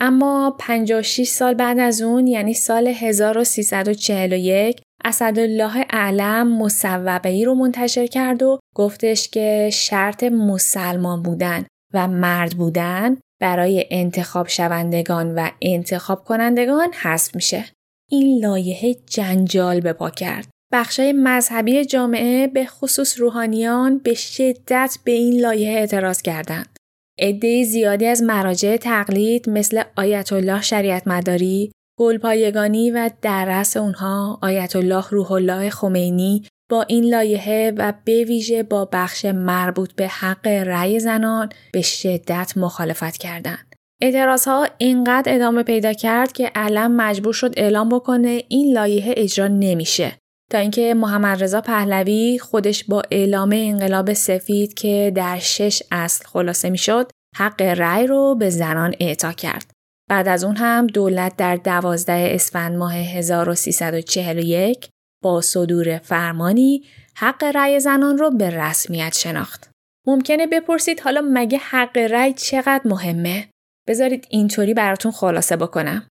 اما 56 سال بعد از اون یعنی سال 1341 اسدالله اعلم مصوبه ای رو منتشر کرد و گفتش که شرط مسلمان بودن و مرد بودن برای انتخاب شوندگان و انتخاب کنندگان حذف میشه. این لایحه جنجال به پا کرد. بخشای مذهبی جامعه به خصوص روحانیان به شدت به این لایحه اعتراض کردند. عده زیادی از مراجع تقلید مثل آیت الله شریعت مداری، گلپایگانی و در رأس اونها آیت الله روح الله خمینی با این لایحه و به ویژه با بخش مربوط به حق رأی زنان به شدت مخالفت کردند. اعتراض ها اینقدر ادامه پیدا کرد که علم مجبور شد اعلام بکنه این لایحه اجرا نمیشه تا اینکه محمد رضا پهلوی خودش با اعلام انقلاب سفید که در شش اصل خلاصه می‌شد حق رأی رو به زنان اعطا کرد. بعد از اون هم دولت در دوازده اسفند ماه 1341 با صدور فرمانی حق رأی زنان رو به رسمیت شناخت. ممکنه بپرسید حالا مگه حق رأی چقدر مهمه؟ بذارید اینطوری براتون خلاصه بکنم.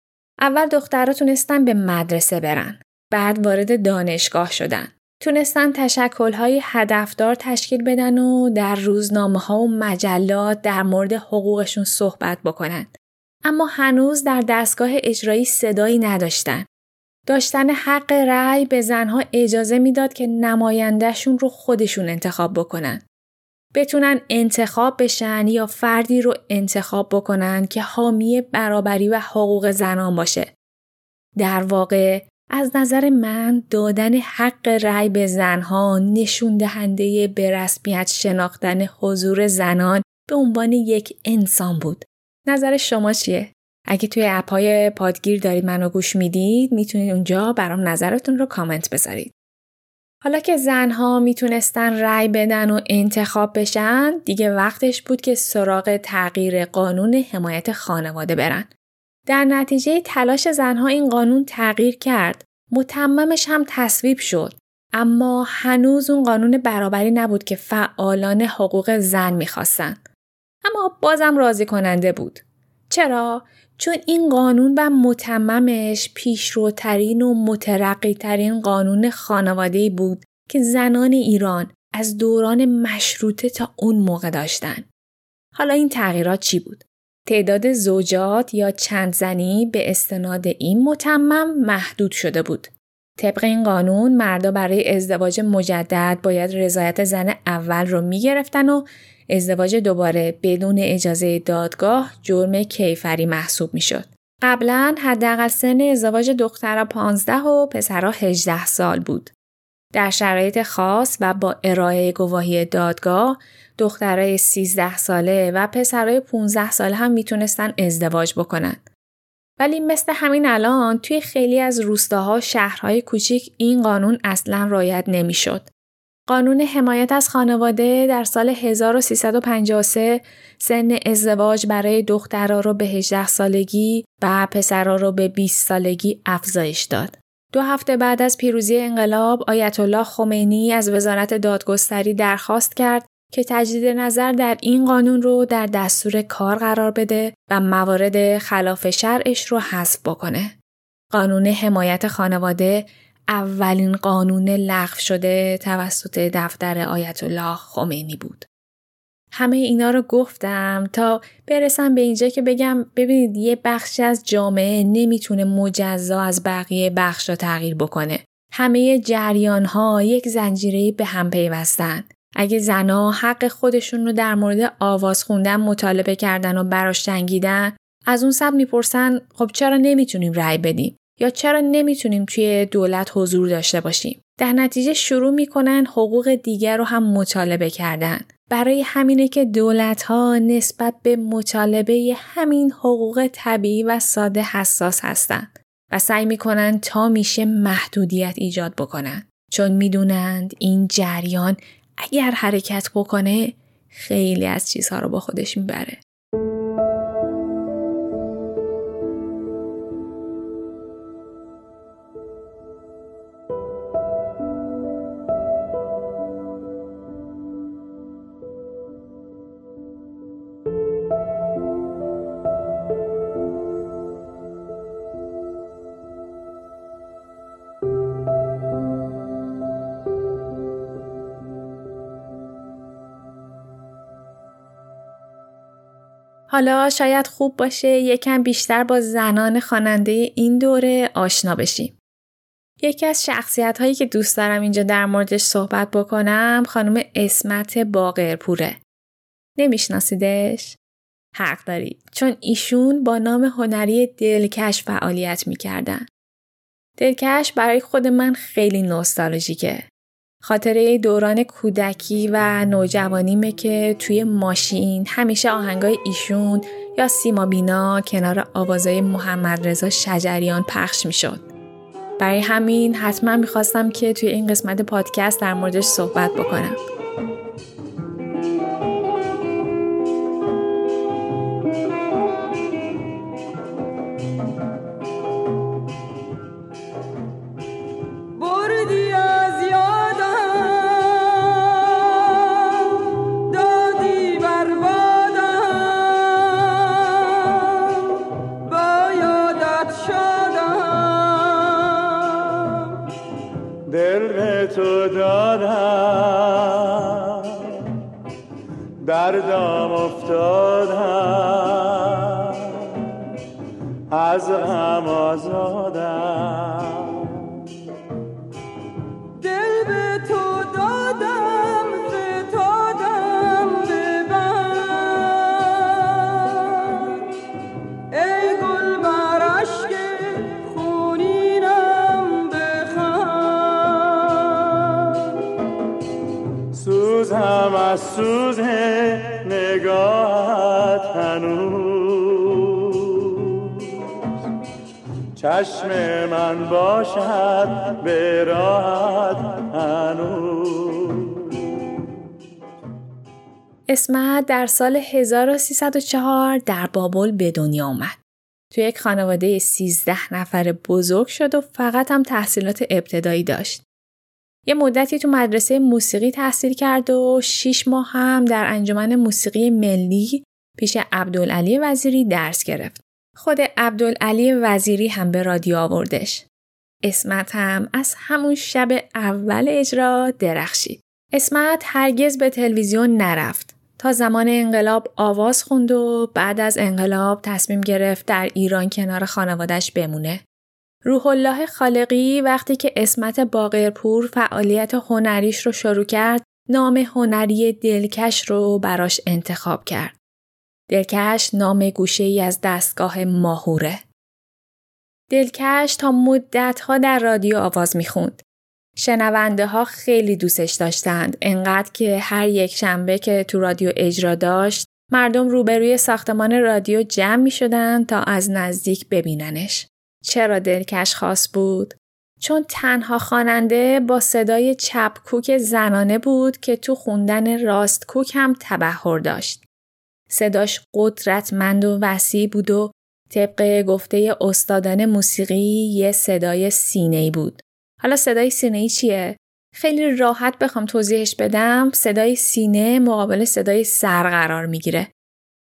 اول دخترها تونستن به مدرسه برن. بعد وارد دانشگاه شدن. تونستن تشکلهای هدفدار تشکیل بدن و در روزنامه ها و مجلات در مورد حقوقشون صحبت بکنن. اما هنوز در دستگاه اجرایی صدایی نداشتن. داشتن حق رأی به زنها اجازه می‌داد که نمایندهشون رو خودشون انتخاب بکنن. بتونن انتخاب بشن یا فردی رو انتخاب بکنن که حامی برابری و حقوق زنان باشه. در واقع از نظر من دادن حق رأی به زنها نشون دهنده به رسمیت شناختن حضور زنان به عنوان یک انسان بود. نظر شما چیه؟ اگه توی اپهای پادگیر دارید منو گوش می‌دید می‌تونید اونجا برام نظرتون رو کامنت بذارید. حالا که زنها می‌تونستن رأی بدن و انتخاب بشن دیگه وقتش بود که سراغ تغییر قانون حمایت خانواده برن. در نتیجه تلاش زنها این قانون تغییر کرد. متممش هم تصویب شد. اما هنوز اون قانون برابری نبود که فعالان حقوق زن می‌خواستن. اما بازم راضی کننده بود. چرا؟ چون این قانون و متممش پیشروترین و مترقی ترین قانون خانواده بود که زنان ایران از دوران مشروطه تا اون موقع داشتن. حالا این تغییرات چی بود؟ تعداد زوجات یا چند زنی به استناد این متمم محدود شده بود. طبق این قانون مردا برای ازدواج مجدد باید رضایت زن اول رو می‌گرفتن و ازدواج دوباره بدون اجازه دادگاه جرم کیفری محسوب می‌شد. قبلا حداقل سن ازدواج دخترها 15 و پسرها 18 سال بود. در شرایط خاص و با ارائه گواهی دادگاه دخترای 13 ساله و پسرای 15 ساله هم می‌تونستن ازدواج بکنن. ولی مثل همین الان توی خیلی از روستاها شهرهای کوچیک این قانون اصلا رایت نمی‌شد. قانون حمایت از خانواده در سال 1353 سن ازدواج برای دخترها رو به 18 سالگی و پسرها رو به 20 سالگی افزایش داد. دو هفته بعد از پیروزی انقلاب آیت الله خمینی از وزارت دادگستری درخواست کرد که تجدید نظر در این قانون رو در دستور کار قرار بده و موارد خلاف شرعش رو حذف بکنه. قانون حمایت خانواده اولین قانون لغو شده توسط دفتر آیت الله خمینی بود. همه اینا رو گفتم تا برسم به اینجا که بگم ببینید یه بخشی از جامعه نمی‌تونه مجزا از بقیه بخش را تغییر بکنه. همه جریان ها یک زنجیره به هم پیوستن. اگه زنا حق خودشون رو در مورد آواز خوندن مطالبه کردن و براش جنگیدن از اون سب می‌پرسن خب چرا نمی‌تونیم رأی بدیم یا چرا نمی‌تونیم توی دولت حضور داشته باشیم در نتیجه شروع می‌کنن حقوق دیگر رو هم مطالبه کردن برای همینه که دولت ها نسبت به مطالبه همین حقوق طبیعی و ساده حساس هستند و سعی می‌کنن تا میشه محدودیت ایجاد بکنن. چون می‌دونند این جریان اگر حرکت بکنه خیلی از چیزها رو با خودش می‌بره. حالا شاید خوب باشه یکم بیشتر با زنان خواننده این دوره آشنا بشیم. یکی از شخصیت هایی که دوست دارم اینجا در موردش صحبت بکنم خانم اسمت باقرپوره. نمیشناسیدش؟ حق داری چون ایشون با نام هنری دلکش فعالیت می‌کردن. دلکش برای خود من خیلی نوستالژیکه. خاطره دوران کودکی و نوجوانیمه که توی ماشین همیشه آهنگای ایشون یا سیما بینا کنار آوازای محمد رضا شجریان پخش می‌شد. برای همین حتما می‌خواستم که توی این قسمت پادکست در موردش صحبت بکنم. اسمت در سال 1304 در بابل به دنیا آمد. تو یک خانواده 13 نفر بزرگ شد و فقط هم تحصیلات ابتدایی داشت. یه مدتی تو مدرسه موسیقی تحصیل کرد و شیش ماه هم در انجمن موسیقی ملی پیش عبدالعلی وزیری درس گرفت. خود عبدالعلی وزیری هم به رادیو آوردش. اسمت هم از همون شب اول اجرا درخشید. اسمت هرگز به تلویزیون نرفت. تا زمان انقلاب آواز خوند و بعد از انقلاب تصمیم گرفت در ایران کنار خانوادش بمونه. روح الله خالقی وقتی که اسمت باقرپور فعالیت هنریش رو شروع کرد نام هنری دلکش رو براش انتخاب کرد. دلکش نام گوشه ای از دستگاه ماهوره. دلکش تا مدت ها در رادیو آواز می‌خوند. شنونده ها خیلی دوستش داشتند انقدر که هر یک شنبه که تو رادیو اجرا داشت مردم روبروی ساختمان رادیو جمع می شدن تا از نزدیک ببیننش. چرا دلکش خاص بود؟ چون تنها خواننده با صدای چپ کوک زنانه بود که تو خوندن راست کوک هم تبهر داشت. صداش قدرتمند و وسیع بود و طبق گفته استادان موسیقی یه صدای سینه بود. حالا صدای سینه چیه؟ خیلی راحت بخوام توضیحش بدم صدای سینه مقابل صدای سر قرار می‌گیره.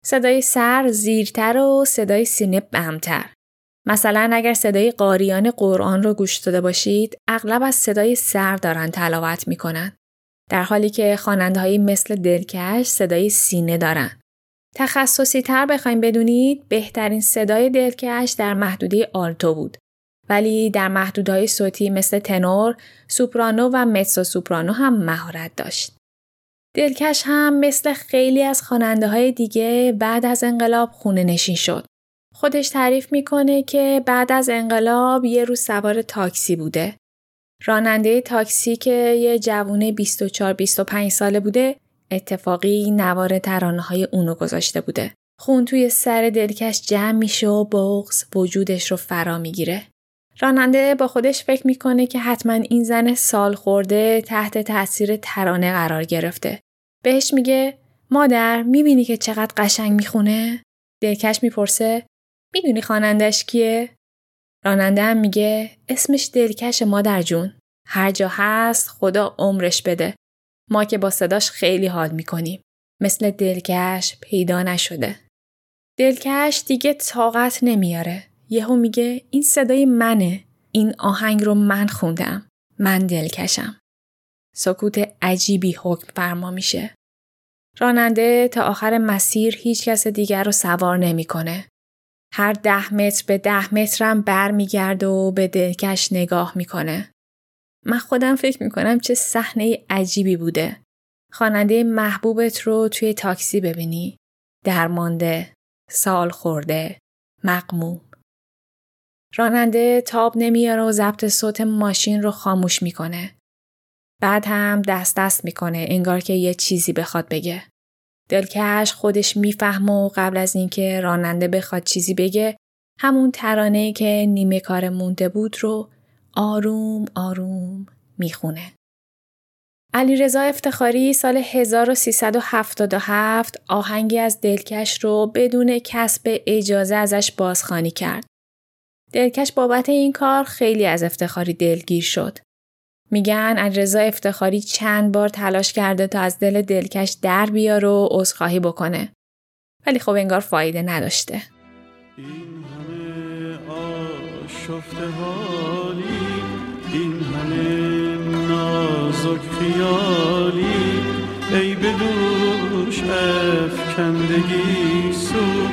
صدای سر زیرتر و صدای سینه بمتر. مثلا اگر صدای قاریان قرآن رو گوش داده باشید اغلب از صدای سر دارن تلاوت می‌کنن در حالی که خواننده مثل دلکش صدای سینه دارن تخصصی تر بخوایم بدونید بهترین صدای دلکش در محدوده آلتو بود ولی در محدودهای صوتی مثل تنور، سوپرانو و متسو سوپرانو هم مهارت داشت. دلکش هم مثل خیلی از خواننده های دیگه بعد از انقلاب خونه نشین شد. خودش تعریف می‌کنه که بعد از انقلاب یه روز سوار تاکسی بوده. راننده تاکسی که یه جوونه 24-25 ساله بوده اتفاقی نوار ترانه های اونو گذاشته بوده. خون توی سر دلکش جمع میشه و بغز وجودش رو فرا می‌گیره. راننده با خودش فکر می‌کنه که حتما این زن سال خورده تحت تاثیر ترانه قرار گرفته. بهش میگه مادر می‌بینی که چقدر قشنگ می‌خونه؟ دلکش می‌پرسه می‌دونی خوانندش کیه؟ راننده هم میگه اسمش دلکش مادر جون. هر جا هست خدا عمرش بده. ما که با صداش خیلی حال می‌کنیم. مثل دلکش پیدا نشده. دلکش دیگه طاقت نمیاره. یهو میگه این صدای منه. این آهنگ رو من خوندم. من دلکشم. سکوت عجیبی حکم فرما میشه. راننده تا آخر مسیر هیچ کس دیگر رو سوار نمی‌کنه. هر ده متر به ده مترم برمیگرده و به دلکش نگاه می‌کنه. من خودم فکر می‌کنم چه صحنه عجیبی بوده. خواننده محبوبت رو توی تاکسی ببینی. درمانده، سال خورده، مقموم. راننده تاب نمیاره و ضبط صوت ماشین رو خاموش می‌کنه. بعد هم دست دست می‌کنه انگار که یه چیزی بخواد بگه. دلکش خودش می‌فهمه و قبل از اینکه راننده بخواد چیزی بگه همون ترانه که نیمه کار مونده بود رو آروم آروم می‌خونه. علی رضا افتخاری سال 1377 آهنگی از دلکش رو بدون کسب اجازه ازش بازخانی کرد. دلکش بابت این کار خیلی از افتخاری دلگیر شد. میگن علیرضا افتخاری چند بار تلاش کرده تا از دل دلکش در بیار و عذرخواهی بکنه ولی خب انگار فایده نداشته این همه آشفته حالی این همه نازک خیالی ای به دوش افکندگی سو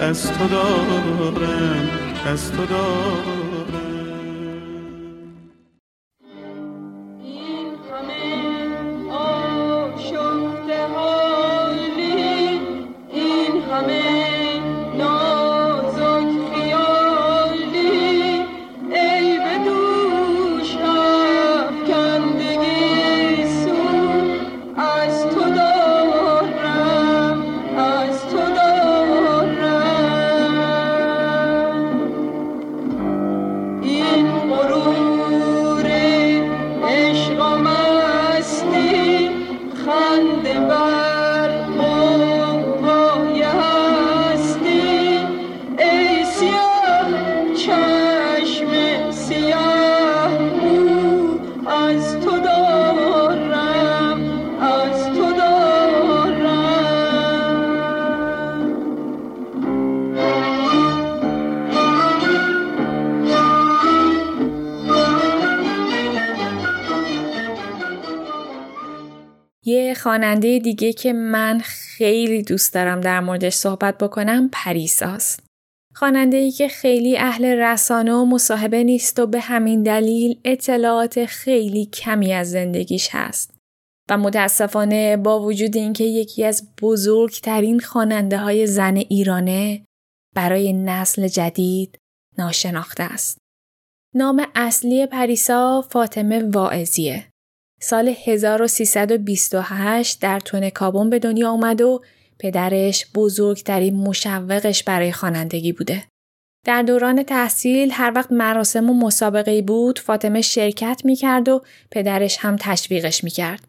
از تو دارم از تو دارم خواننده دیگه که من خیلی دوست دارم در موردش صحبت بکنم پریساست. خواننده ای که خیلی اهل رسانه و مصاحبه نیست و به همین دلیل اطلاعات خیلی کمی از زندگیش هست. و متاسفانه با وجود اینکه یکی از بزرگترین خواننده های زن ایرانه برای نسل جدید ناشناخته است. نام اصلی پریسا فاطمه واعظیه. سال 1328 در تون کابون به دنیا آمد و پدرش بزرگترین مشوقش برای خوانندگی بوده. در دوران تحصیل هر وقت مراسم و مسابقه بود فاطمه شرکت می کرد و پدرش هم تشویقش می کرد.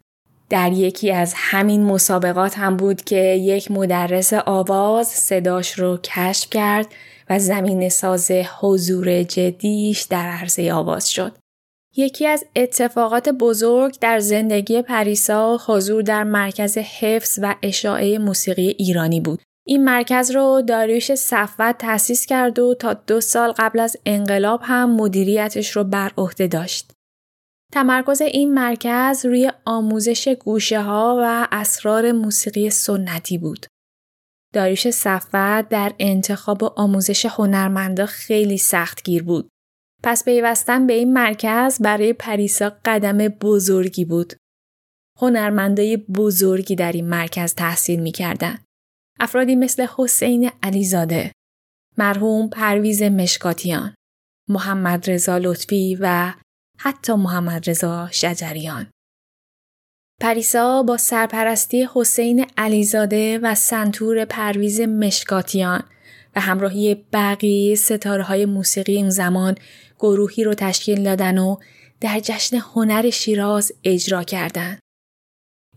در یکی از همین مسابقات هم بود که یک مدرس آواز صداش رو کشف کرد و زمین ساز حضور جدیش در عرصه آواز شد. یکی از اتفاقات بزرگ در زندگی پریسا حضور در مرکز حفظ و اشاعه موسیقی ایرانی بود. این مرکز رو داریوش صفوت تأسیس کرد و تا دو سال قبل از انقلاب هم مدیریتش رو بر عهده داشت. تمرکز این مرکز روی آموزش گوشه ها و اسرار موسیقی سنتی بود. داریوش صفوت در انتخاب و آموزش هنرمندا خیلی سختگیر بود. پس پیوستن به این مرکز برای پریسا قدم بزرگی بود. هنرمندای بزرگی در این مرکز تحصیل می‌کردن. افرادی مثل حسین علیزاده، مرحوم پرویز مشکاتیان، محمد رضا لطفی و حتی محمد رضا شجریان. پریسا با سرپرستی حسین علیزاده و سنتور پرویز مشکاتیان و همراهی بقیه ستاره موسیقی اون زمان گروهی رو تشکیل دادن و در جشن هنر شیراز اجرا کردند.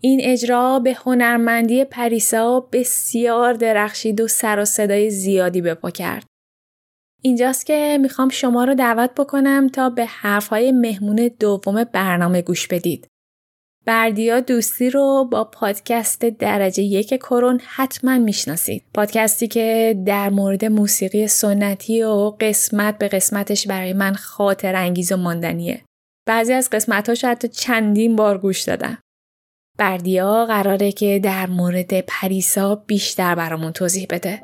این اجرا به هنرمندی پریسا بسیار درخشید و سر و صدای زیادی به پا کرد. اینجاست که می‌خوام شما رو دعوت بکنم تا به حرفهای مهمون دوم برنامه گوش بدید. بردیا دوستی رو با پادکست درجه یک کرون حتما می‌شناسید. پادکستی که در مورد موسیقی سنتی و قسمت به قسمتش برای من خاطر انگیز و ماندنیه. بعضی از قسمتاش حتی چندین بار گوش دادم. بردیا قراره که در مورد پریسا بیشتر برامون توضیح بده.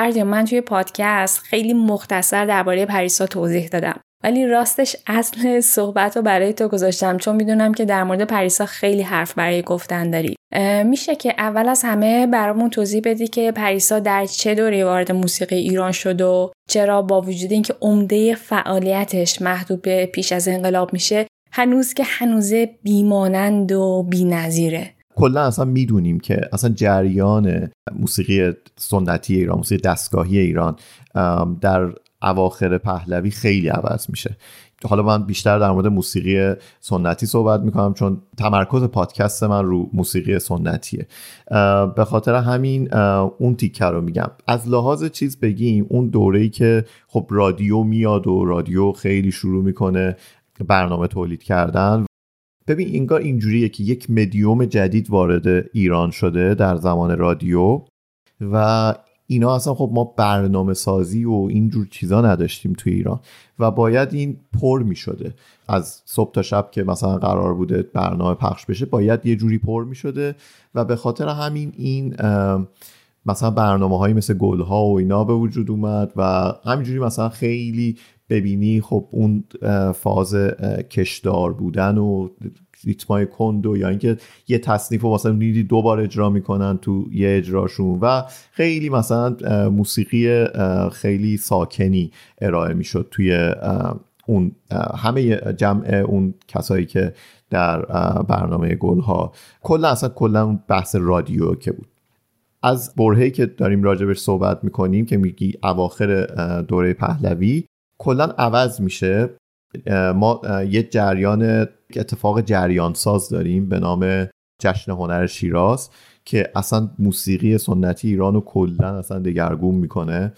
بردیا من توی پادکست خیلی مختصر درباره پریسا توضیح دادم. ولی راستش اصل صحبت رو برای تو گذاشتم چون می‌دونم که در مورد پریسا خیلی حرف برای گفتن داری. میشه که اول از همه برامون توضیح بدی که پریسا در چه دوره وارد موسیقی ایران شد و چرا با وجود اینکه عمده فعالیتش محدود به پیش از انقلاب میشه هنوز که هنوزه بیمانند و بینظیره. کلا اصلا می‌دونیم که اصلا جریان موسیقی سنتی ایران موسیقی دستگاهی ایران در اواخر پهلوی خیلی عوض میشه. حالا من بیشتر در مورد موسیقی سنتی صحبت می‌کنم چون تمرکز پادکست من رو موسیقی سنتیه. به خاطر همین اون تیکه رو میگم. از لحاظ چیز بگیم اون دوره‌ای که خب رادیو میاد و رادیو خیلی شروع می‌کنه برنامه تولید کردن ببین انگار اینجوریه که یک مدیوم جدید وارد ایران شده در زمان رادیو و اینا اصلا خب ما برنامه سازی و اینجور چیزا نداشتیم توی ایران و باید این پر می شده از صبح تا شب که مثلا قرار بوده برنامه پخش بشه باید یه جوری پر می شده و به خاطر همین این مثلا برنامه هایی مثل گل ها و اینا به وجود اومد و همینجوری مثلا خیلی ببینی خب اون فاز کشدار بودن و ریتمای کند و یا اینکه یه تصنیف رو مثلا میدی دو بار اجرا می‌کنن تو یه اجراشون و خیلی مثلا موسیقی خیلی ساکنی ارائه می‌شد توی اون همه جمع اون کسایی که در برنامه گل ها کلا اصلا کلا بحث رادیو که بود. از برهی که داریم راجبش صحبت می‌کنیم که میگی اواخر دوره پهلوی کلا عوض میشه. ما یه جریان اتفاق جریان ساز داریم به نام جشن هنر شیراز که اصلا موسیقی سنتی ایران رو کلا اصلا دگرگون می‌کنه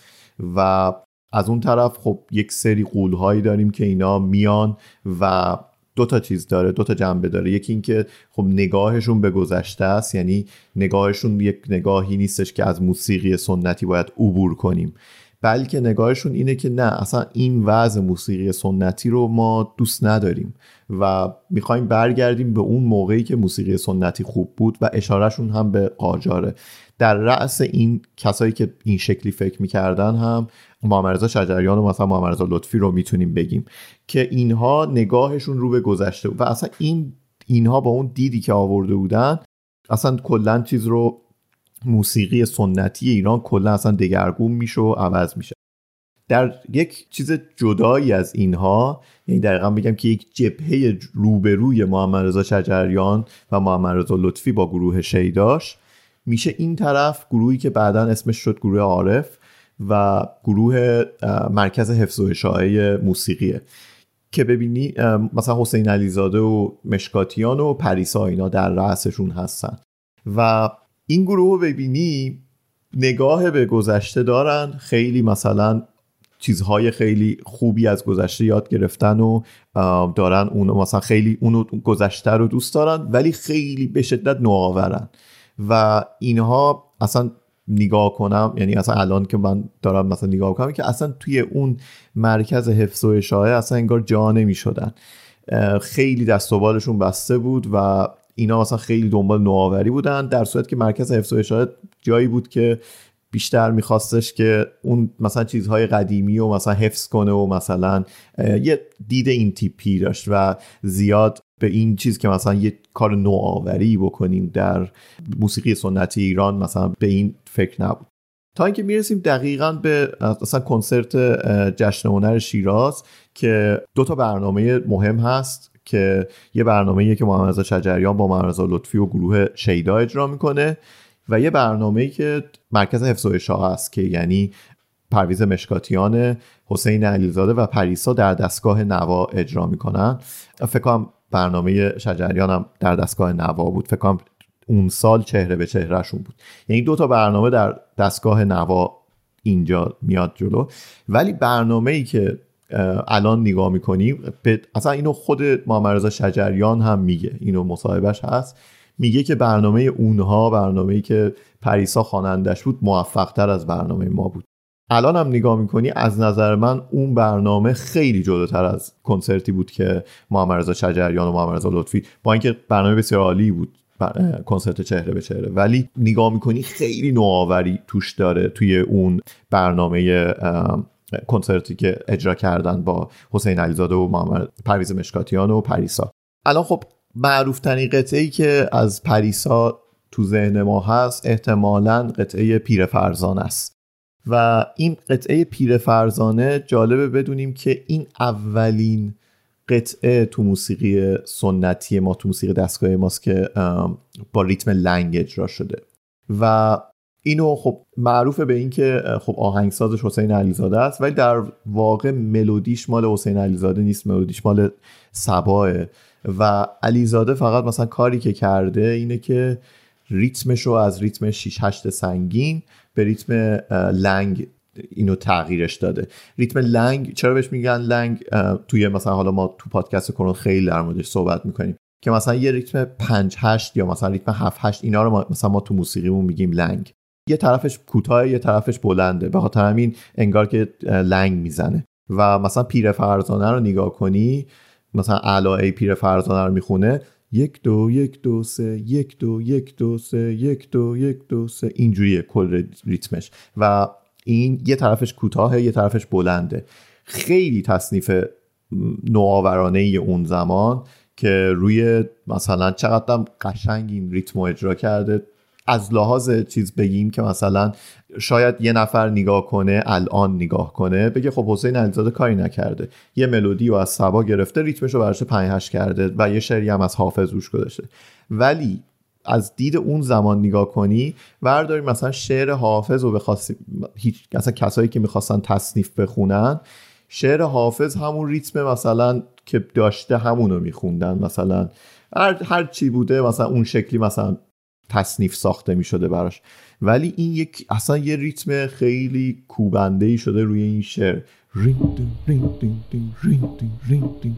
و از اون طرف خب یک سری قولهایی داریم که اینا میان و دو تا چیز داره دو تا جنبه داره. یکی اینکه خب نگاهشون به گذشته است یعنی نگاهشون یک نگاهی نیستش که از موسیقی سنتی باید عبور کنیم. بلکه نگاهشون اینه که نه اصلا این وضع موسیقی سنتی رو ما دوست نداریم و می‌خوایم برگردیم به اون موقعی که موسیقی سنتی خوب بود و اشارهشون هم به قاجاره. در رأس این کسایی که این شکلی فکر می‌کردن هم محمد شجریان و مثلا محمد لطفی رو می‌تونیم بگیم که اینها نگاهشون رو به گذشته و اصلا این اینها با اون دیدی که آورده بودن اصلا کلا چیز رو موسیقی سنتی ایران کلا اصلا دگرگون میشه و عوض میشه. در یک چیز جدایی از اینها یعنی دقیقا بگم که یک جبهه روبروی محمد رضا شجریان و محمد رضا لطفی با گروه شیداش میشه این طرف گروهی که بعدا اسمش شد گروه عارف و گروه مرکز حفظ و اشاعه موسیقیه. که ببینی مثلا حسین علیزاده و مشکاتیان و پریسا اینا در رأسشون هستن. و این گروه رو ببینی نگاه به گذشته دارن. خیلی مثلا چیزهای خیلی خوبی از گذشته یاد گرفتن و دارن اونو مثلا خیلی اونو گذشته رو دوست دارن ولی خیلی به شدت نوآورن. و اینها اصلا نگاه کنم یعنی اصلا الان که من دارم مثلا نگاه کنم که اصلا توی اون مرکز حفظ و اشاعه اصلا انگار جا نمی شدن خیلی دست و بالشون بسته بود و اینا مثلا خیلی دنبال نوآوری بودن در صورت که مرکز حفظ و اشاعه جایی بود که بیشتر میخواستش که اون مثلا چیزهای قدیمی و مثلا حفظ کنه و مثلا یه دید این تیپی داشت و زیاد به این چیز که مثلا یه کار نوآوری بکنیم در موسیقی سنتی ایران مثلا به این فکر نبود. تا اینکه می‌رسیم دقیقا به مثلا کنسرت جشن هنر شیراز که دو تا برنامه مهم هست. که یه برنامه که محمد شجریان با محمد لطفی و گروه شیدا اجرا می‌کنه و یه برنامه که مرکز حفظ و اشاعه است که یعنی پرویز مشکاتیان حسین علیزاده و پریسا در دستگاه نوا اجرا می‌کنن. فکر کنم برنامه شجریان هم در دستگاه نوا بود. فکر کنم اون سال چهره به چهرهشون بود. یعنی دو تا برنامه در دستگاه نوا اینجا میاد جلو. ولی برنامه ای که الان نگاه می‌کنیم اصلا اینو خود محمد شجریان هم میگه اینو مصاحبهش هست. میگه که برنامه اونها برنامه ای که پریسا خوانندش بود موفق تر از برنامه ما بود. الان هم نگاه می‌کنی از نظر من اون برنامه خیلی جلوتر از کنسرتی بود که محمد شجریان و محمد رضا لطفی با اینکه برنامه بسیار عالی بود کنسرت چهره به چهره. ولی نگاه می‌کنی خیلی نوآوری توش داره توی اون برنامه کنسرتی که اجرا کردن با حسین علیزاده و محمد پرویز مشکاتیان و پریسا. الان خب معروف ترین قطعه ای که از پریسا تو ذهن ما هست احتمالا قطعه پیر فرزان است. و این قطعه پیر فرزانه جالبه بدونیم که این اولین قطعه تو موسیقی سنتی ما تو موسیقی دستگاه ماست که با ریتم لنگ اجرا شده. و اینو خب معروفه به این که خب آهنگسازش حسین علیزاده است ولی در واقع ملودیش مال حسین علیزاده نیست ملودیش مال سباه و علیزاده فقط مثلا کاری که کرده اینه که ریتمش رو از ریتم 6 8 سنگین به ریتم لنگ اینو تغییرش داده. ریتم لنگ چرا بهش میگن لنگ؟ توی مثلا حالا ما تو پادکست کرون خیلی در موردش صحبت می‌کنیم که مثلا یه ریتم 5 8 یا مثلا ریتم 7 8 اینا رو مثلا ما تو موسیقیمون میگیم لنگ. یه طرفش کوتاه یه طرفش بلنده. به خاطر همین انگار که لنگ می‌زنه. و مثلا پیر فرزانه رو نگاه کنی مثلا علای پیر فرزانه رو می‌خونه یک دو یک دو سه یک دو یک دو سه یک دو یک دو سه اینجوریه کل ریتمش. و این یه طرفش کوتاهه یه طرفش بلنده. خیلی تصنیف نوآورانه اون زمان که روی مثلا چقدر قشنگ این ریتم اجرا کرده. از لحاظ چیز بگیم که مثلا شاید یه نفر نگاه کنه الان نگاه کنه بگه خب حسین علیزاده کاری نکرده. یه ملودی و از سبا گرفته ریتمش رو براش پنهش کرده و یه شعری هم از حافظ روش گذاشته. ولی از دید اون زمان نگاه کنی ورداری مثلا شعر حافظ رو بخواستی هیچ مثلا کسایی که می‌خواستن تصنیف بخونن شعر حافظ همون ریتم مثلا که داشته همونو میخوندن. مثلا هر, هر چی بوده مثلا اون شکلی مثلا تصنیف ساخته می شده براش. ولی این یک اصلا یه ریتم خیلی کوبنده ای شده روی این شعر. این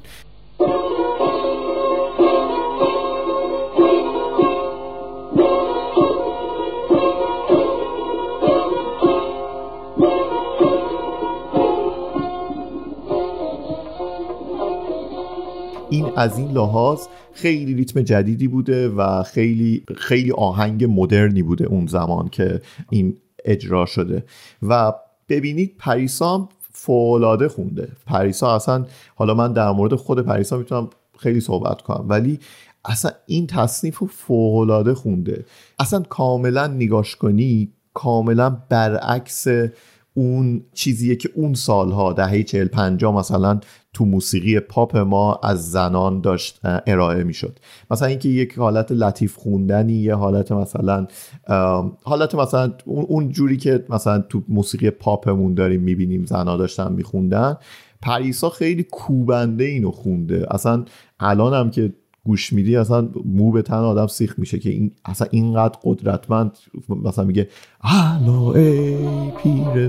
از این لحاظ خیلی ریتم جدیدی بوده و خیلی خیلی آهنگ مدرنی بوده اون زمان که این اجرا شده. و ببینید پریسام فولاده خونده. پریسا اصلا حالا من در مورد خود پریسا می‌تونم خیلی صحبت کنم ولی اصلا این تصنیف رو فوقالعاده خونده. اصلا کاملا نگاش کنی کاملا برعکس اون چیزیه که اون سالها دهه چهل پنجاه مثلا تو موسیقی پاپ ما از زنان داشت ارائه می‌شد. مثلا اینکه یک حالت لطیف خوندنی یه حالت مثلا حالت مثلا اون جوری که مثلا تو موسیقی پاپمون داریم می‌بینیم زنا داشتن میخوندن پریسا خیلی کوبنده اینو خونده. اصلا الان هم که گوش میدی اصلا مو به تن آدم سیخ میشه که این اصلا اینقدر قدرتمند مثلا میگه الو ای پیر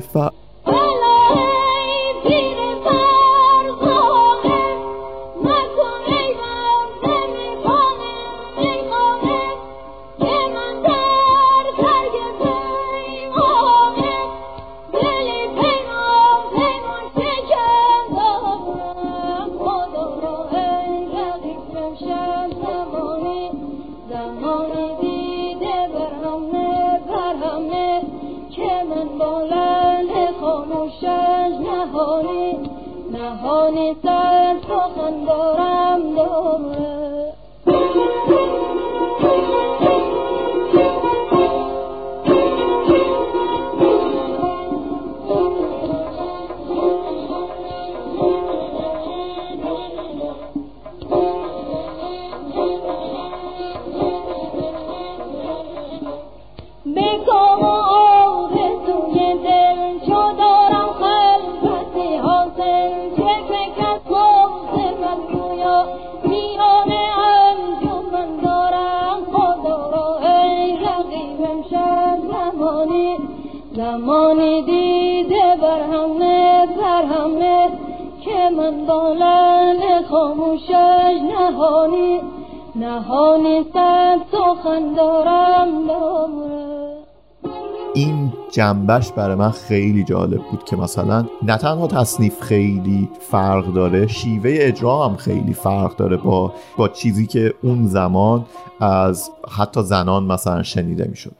جنبش برای من خیلی جالب بود که مثلا نه تنها تصنیف خیلی فرق داره شیوه اجرا هم خیلی فرق داره با با چیزی که اون زمان از حتی زنان مثلا شنیده می‌شد.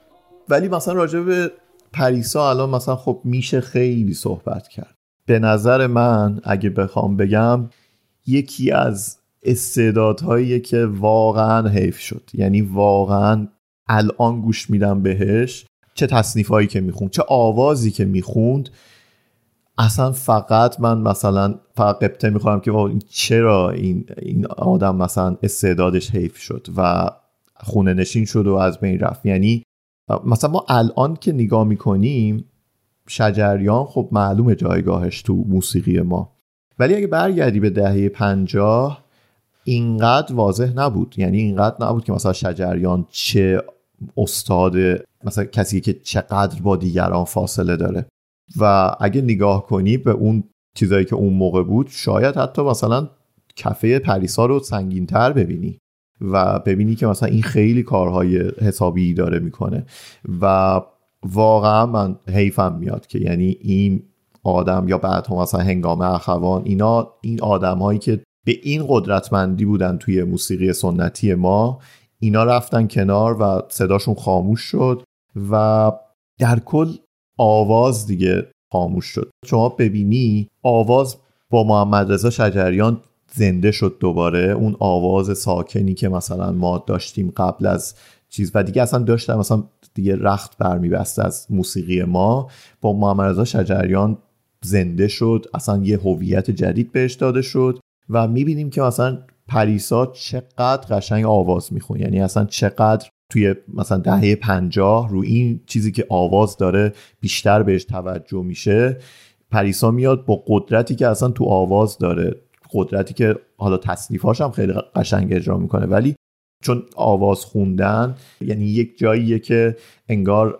ولی مثلا راجع به پریسا الان مثلا خب میشه خیلی صحبت کرد. به نظر من اگه بخوام بگم یکی از استعدادهایی که واقعا حیف شد. یعنی واقعا الان گوش میدم بهش. چه تصنیف که می‌خوند چه آوازی که می‌خوند. اصلا فقط من مثلا فقط قبطه می‌خورم که این چرا این, این آدم مثلا استعدادش حیف شد و خونه نشین شد و از بین رفت. یعنی مثلا ما الان که نگاه می‌کنیم شجریان خب معلومه جایگاهش تو موسیقی ما. ولی اگه برگردی به دهه پنجاه اینقدر واضح نبود. یعنی اینقدر نبود که مثلا شجریان چه استاد مثلا کسی که چقدر با دیگران فاصله داره. و اگه نگاه کنی به اون چیزایی که اون موقع بود شاید حتی مثلا کفه پریسا رو سنگینتر ببینی و ببینی که مثلا این خیلی کارهای حسابی داره می‌کنه. و واقعا من حیفم میاد که یعنی این آدم یا بعد هم مثلا هنگام اخوان اینا این آدم هایی که به این قدرتمندی بودن توی موسیقی سنتی ما اینا رفتن کنار و صداشون خاموش شد و در کل آواز دیگه خاموش شد. شما ببینی آواز با محمد رضا شجریان زنده شد دوباره. اون آواز ساکنی که مثلا ما داشتیم قبل از چیز و دیگه اصلا داشتم مثلا دیگه رخت برمیبسته از موسیقی ما. با محمد رضا شجریان زنده شد. اصلا یه هویت جدید بهش داده شد و می‌بینیم که مثلا پریسا چقدر قشنگ آواز میخون یعنی اصلا چقدر توی مثلا دهه پنجاه رو این چیزی که آواز داره بیشتر بهش توجه میشه پریسا میاد با قدرتی که اصلا تو آواز داره قدرتی که حالا تصنیفاش هم خیلی قشنگ اجرا می‌کنه. ولی چون آواز خوندن یعنی یک جاییه که انگار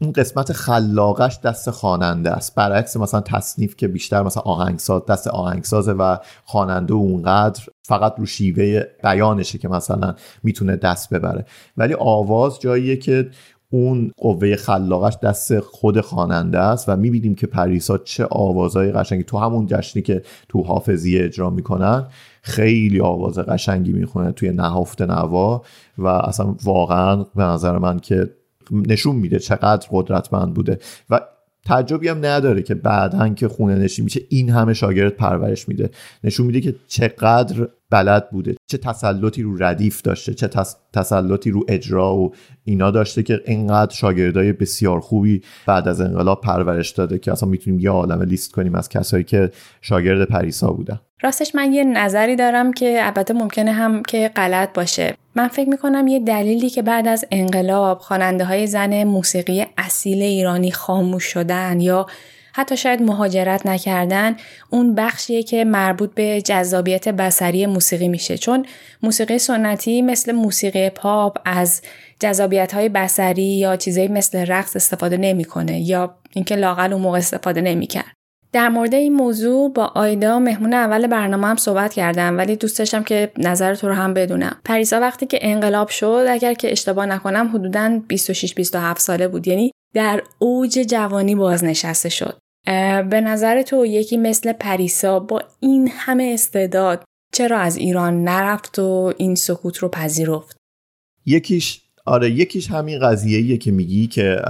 اون قسمت خلاقش دست خواننده است. برعکس مثلا تصنیف که بیشتر مثلا آهنگساز دست آهنگسازه و خواننده اونقدر فقط رو شیوه بیانشه که مثلا می‌تونه دست ببره. ولی آواز جاییه که اون قوه خلاقش دست خود خواننده است و می‌بینیم که پریسا چه آوازهای قشنگی تو همون جشنی که تو حافظیه اجرا می‌کنن خیلی آواز قشنگی می‌خونه توی نهفت نوا و اصلا واقعا به نظر من که نشون میده چقدر قدرتمند بوده. و تعجبی هم نداره که بعدا که خونه نشین میشه این همه شاگرد پرورش میده. نشون میده که چقدر بلد بوده. چه تسلطی رو ردیف داشته چه تسلطی رو اجرا و اینا داشته که اینقدر شاگردای بسیار خوبی بعد از انقلاب پرورش داده که اصلا می‌تونیم یه عالمه لیست کنیم از کسایی که شاگرد پریسا بودن. راستش من یه نظری دارم که البته ممکنه هم که غلط باشه. من فکر می‌کنم یه دلیلی که بعد از انقلاب خواننده های زن موسیقی اصیل ایرانی خاموش شدن یا حتی شاید مهاجرت نکردن اون بخشیه که مربوط به جذابیت بسری موسیقی میشه. چون موسیقی سنتی مثل موسیقی پاپ از جذابیت های بسری یا چیزایی مثل رقص استفاده نمی‌کنه یا اینکه لاقل اون موقع استفاده نمی‌کرد. در مورد این موضوع با آیدا مهمون اول برنامه هم صحبت کردم ولی دوست داشتم که نظر تو رو هم بدونم. پریسا وقتی که انقلاب شد اگر که اشتباه نکنم حدودا 26 27 ساله بود. یعنی در اوج جوانی بازنشسته شد. به نظر تو یکی مثل پریسا با این همه استعداد چرا از ایران نرفت و این سکوت رو پذیرفت؟ یکیش آره یکیش همین قضیه که میگی که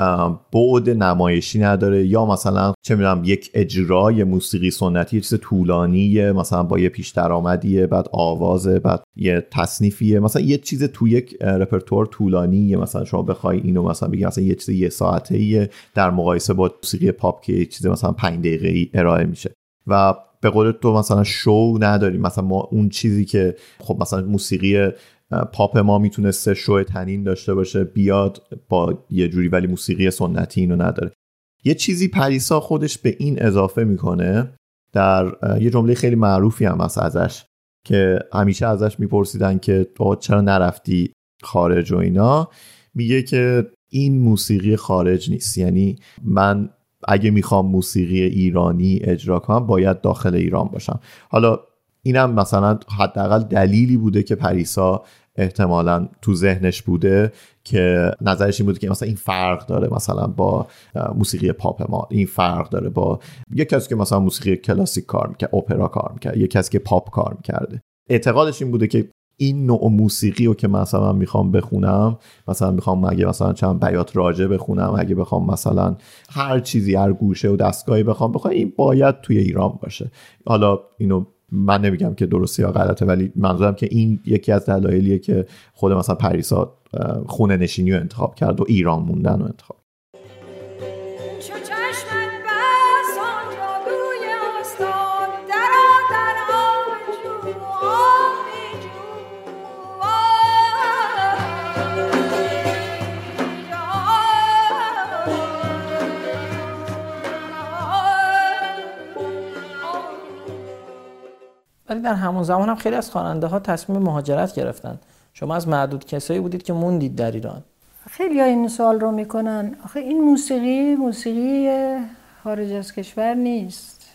بعد نمایشی نداره یا مثلا چه می‌دونم یک اجرای موسیقی سنتی چیز طولانیه مثلا با یه پیش درآمدیه بعد آوازه بعد یه تصنیفیه مثلا یه چیز تو یک رپرتور طولانیه مثلا شما بخوای اینو مثلا بگی مثلا یه چیز یه ساعته در مقایسه با موسیقی پاپ که یه چیز مثلا 5 دقیقه ای ارائه میشه. و به قول تو مثلا شو نداریم مثلا ما اون چیزی که خب مثلا موسیقی پاپ ما می‌تونسته شو تنین داشته باشه بیاد با یه جوری ولی موسیقی سنتی اینو نداره. یه چیزی پریسا خودش به این اضافه می‌کنه در یه جمله خیلی معروفی هم هست ازش که همیشه ازش میپرسیدن که تو چرا نرفتی خارج و اینا؟ میگه که این موسیقی خارج نیست. یعنی من اگه می‌خوام موسیقی ایرانی اجرا کنم باید داخل ایران باشم. حالا اینم مثلا حداقل دلیلی بوده که پریسا احتمالا تو ذهنش بوده که نظرش این بوده که مثلا این فرق داره مثلا با موسیقی پاپ ما. این فرق داره با یک کسی که مثلا موسیقی کلاسیک کار می‌کرد اپرا کار می‌کرد یک کسی که پاپ کار می‌کرده. اعتقادش این بوده که این نوع موسیقی رو که مثلا می‌خوام بخونم مثلا می‌خوام اگه مثلا چند بیات راجع بخونم اگه بخوام مثلا هر چیزی هر گوشه و دستگاهی بخوام بخوام این باید توی ایران باشه. حالا اینو من نمیگم که درسته یا غلطه ولی منظورم که این یکی از دلایلیه که خود مثلا پریسا خونه نشینی رو انتخاب کرد و ایران موندن رو انتخاب در همون زمان هم خیلی از خواننده ها تصمیم مهاجرت گرفتن. شما از معدود کسایی بودید که موندید در ایران. خیلی ها این سوال رو می‌کنن. آخه این موسیقی موسیقی خارج از کشور نیست.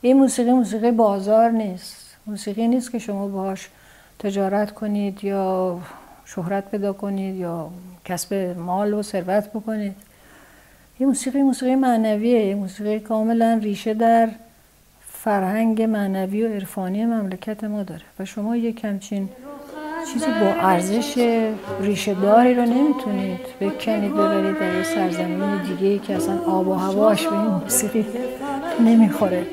این موسیقی موسیقی بازار نیست. موسیقی نیست که شما باهاش تجارت کنید یا شهرت پیدا کنید یا کسب مال و ثروت بکنید. این موسیقی موسیقی معنویه. موسیقی کاملا ریشه در فرهنگ معنوی و عرفانی مملکت ما داره و شما یک همچین چیزی با ارزش ریشه داری رو نمی‌تونید بکنید ببرید در یه سرزمین دیگه که اصلا آب و هواش به این موسیقی نمی‌خوره.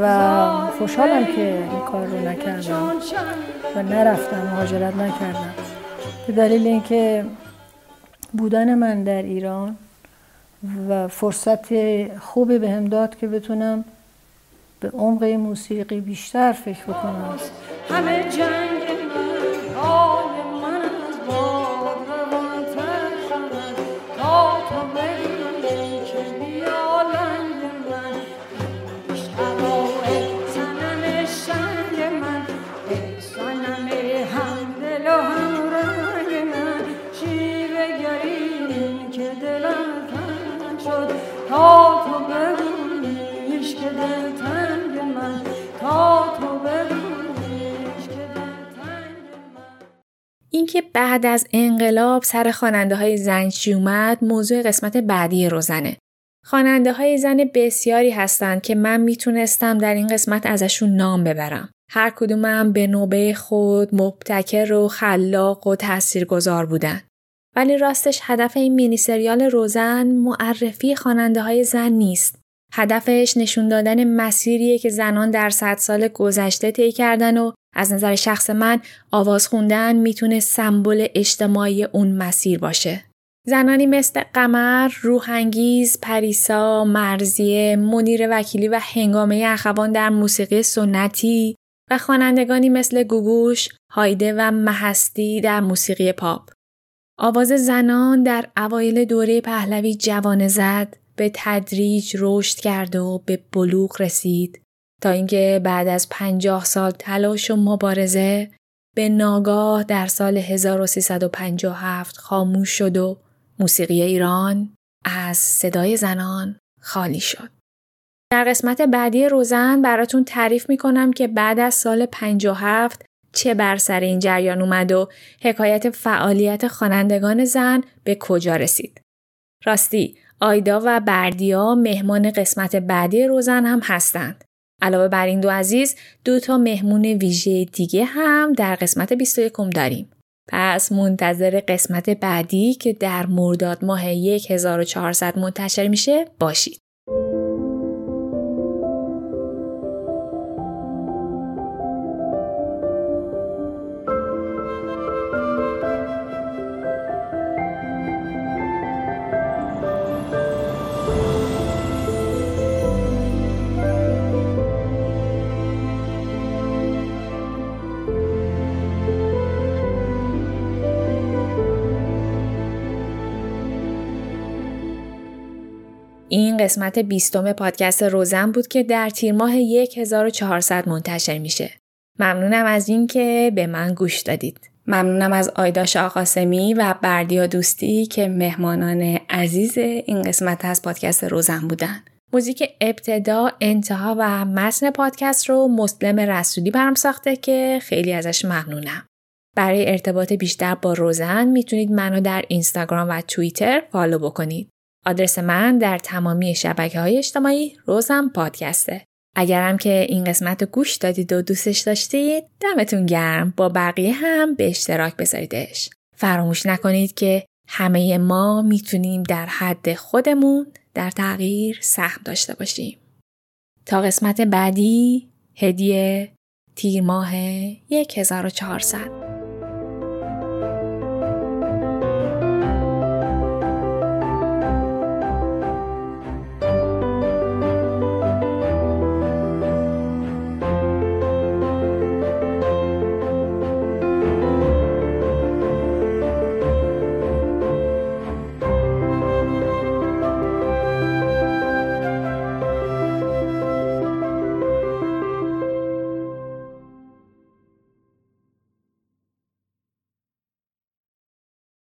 و خوشحالم که این کار رو نکردم و نرفتم مهاجرت نکردم. به دلیل اینکه بودن من در ایران و فرصت خوبی به داد که بتونم به عمق موسیقی بیشتر فکر بکنم. همه جنگ اینکه بعد از انقلاب سر خواننده های زن چی اومد موضوع قسمت بعدی روزنه. خواننده های زن بسیاری هستند که من می‌تونستم در این قسمت ازشون نام ببرم. هر کدومم به نوبه خود مبتکر و خلاق و تاثیرگذار بودن. ولی راستش هدف این مینی سریال روزن معرفی خواننده های زن نیست. هدفش نشون دادن مسیریه که زنان در صد سال گذشته طی کردن و از نظر شخص من آواز خوندن می‌تونه سمبل اجتماعی اون مسیر باشه. زنانی مثل قمر، روحانگیز، پریسا، مرزیه، منیر وکیلی و هنگامه اخوان در موسیقی سنتی و خوانندگانی مثل گوگوش، هایده و محستی در موسیقی پاپ. آواز زنان در اوایل دوره پهلوی جوانه زد به تدریج رشد کرد و به بلوغ رسید تا اینکه بعد از پنجاه سال تلاش و مبارزه به ناگاه در سال 1357 خاموش شد و موسیقی ایران از صدای زنان خالی شد. در قسمت بعدی روزن براتون تعریف می‌کنم که بعد از سال 57 چه بر سر این جریان اومد و حکایت فعالیت خوانندگان زن به کجا رسید. راستی آیدا و بردیا مهمان قسمت بعدی روزن هم هستند. علاوه بر این دو عزیز دو تا مهمون ویژه دیگه هم در قسمت 21 داریم. پس منتظر قسمت بعدی که در مرداد ماه 1400 منتشر میشه باشید. قسمت بیستم پادکست روزن بود که در تیر ماه 1400 منتشر میشه. ممنونم از اینکه به من گوش دادید. ممنونم از آیدا شاقاسمی و بردیا دوستی که مهمانان عزیز این قسمت از پادکست روزن بودن. موزیک ابتدا، انتها و متن پادکست رو مسلم رسولی برام ساخته که خیلی ازش ممنونم. برای ارتباط بیشتر با روزن می‌تونید منو در اینستاگرام و توییتر فالو بکنید. آدرس من در تمامی شبکه های اجتماعی روزم پادکسته. اگرم که این قسمت رو گوش دادید و دوستش داشتید دمتون گرم با بقیه هم به اشتراک بذاریدش. فراموش نکنید که همه ما می‌تونیم در حد خودمون در تغییر سهم داشته باشیم. تا قسمت بعدی هدیه تیر ماه 1400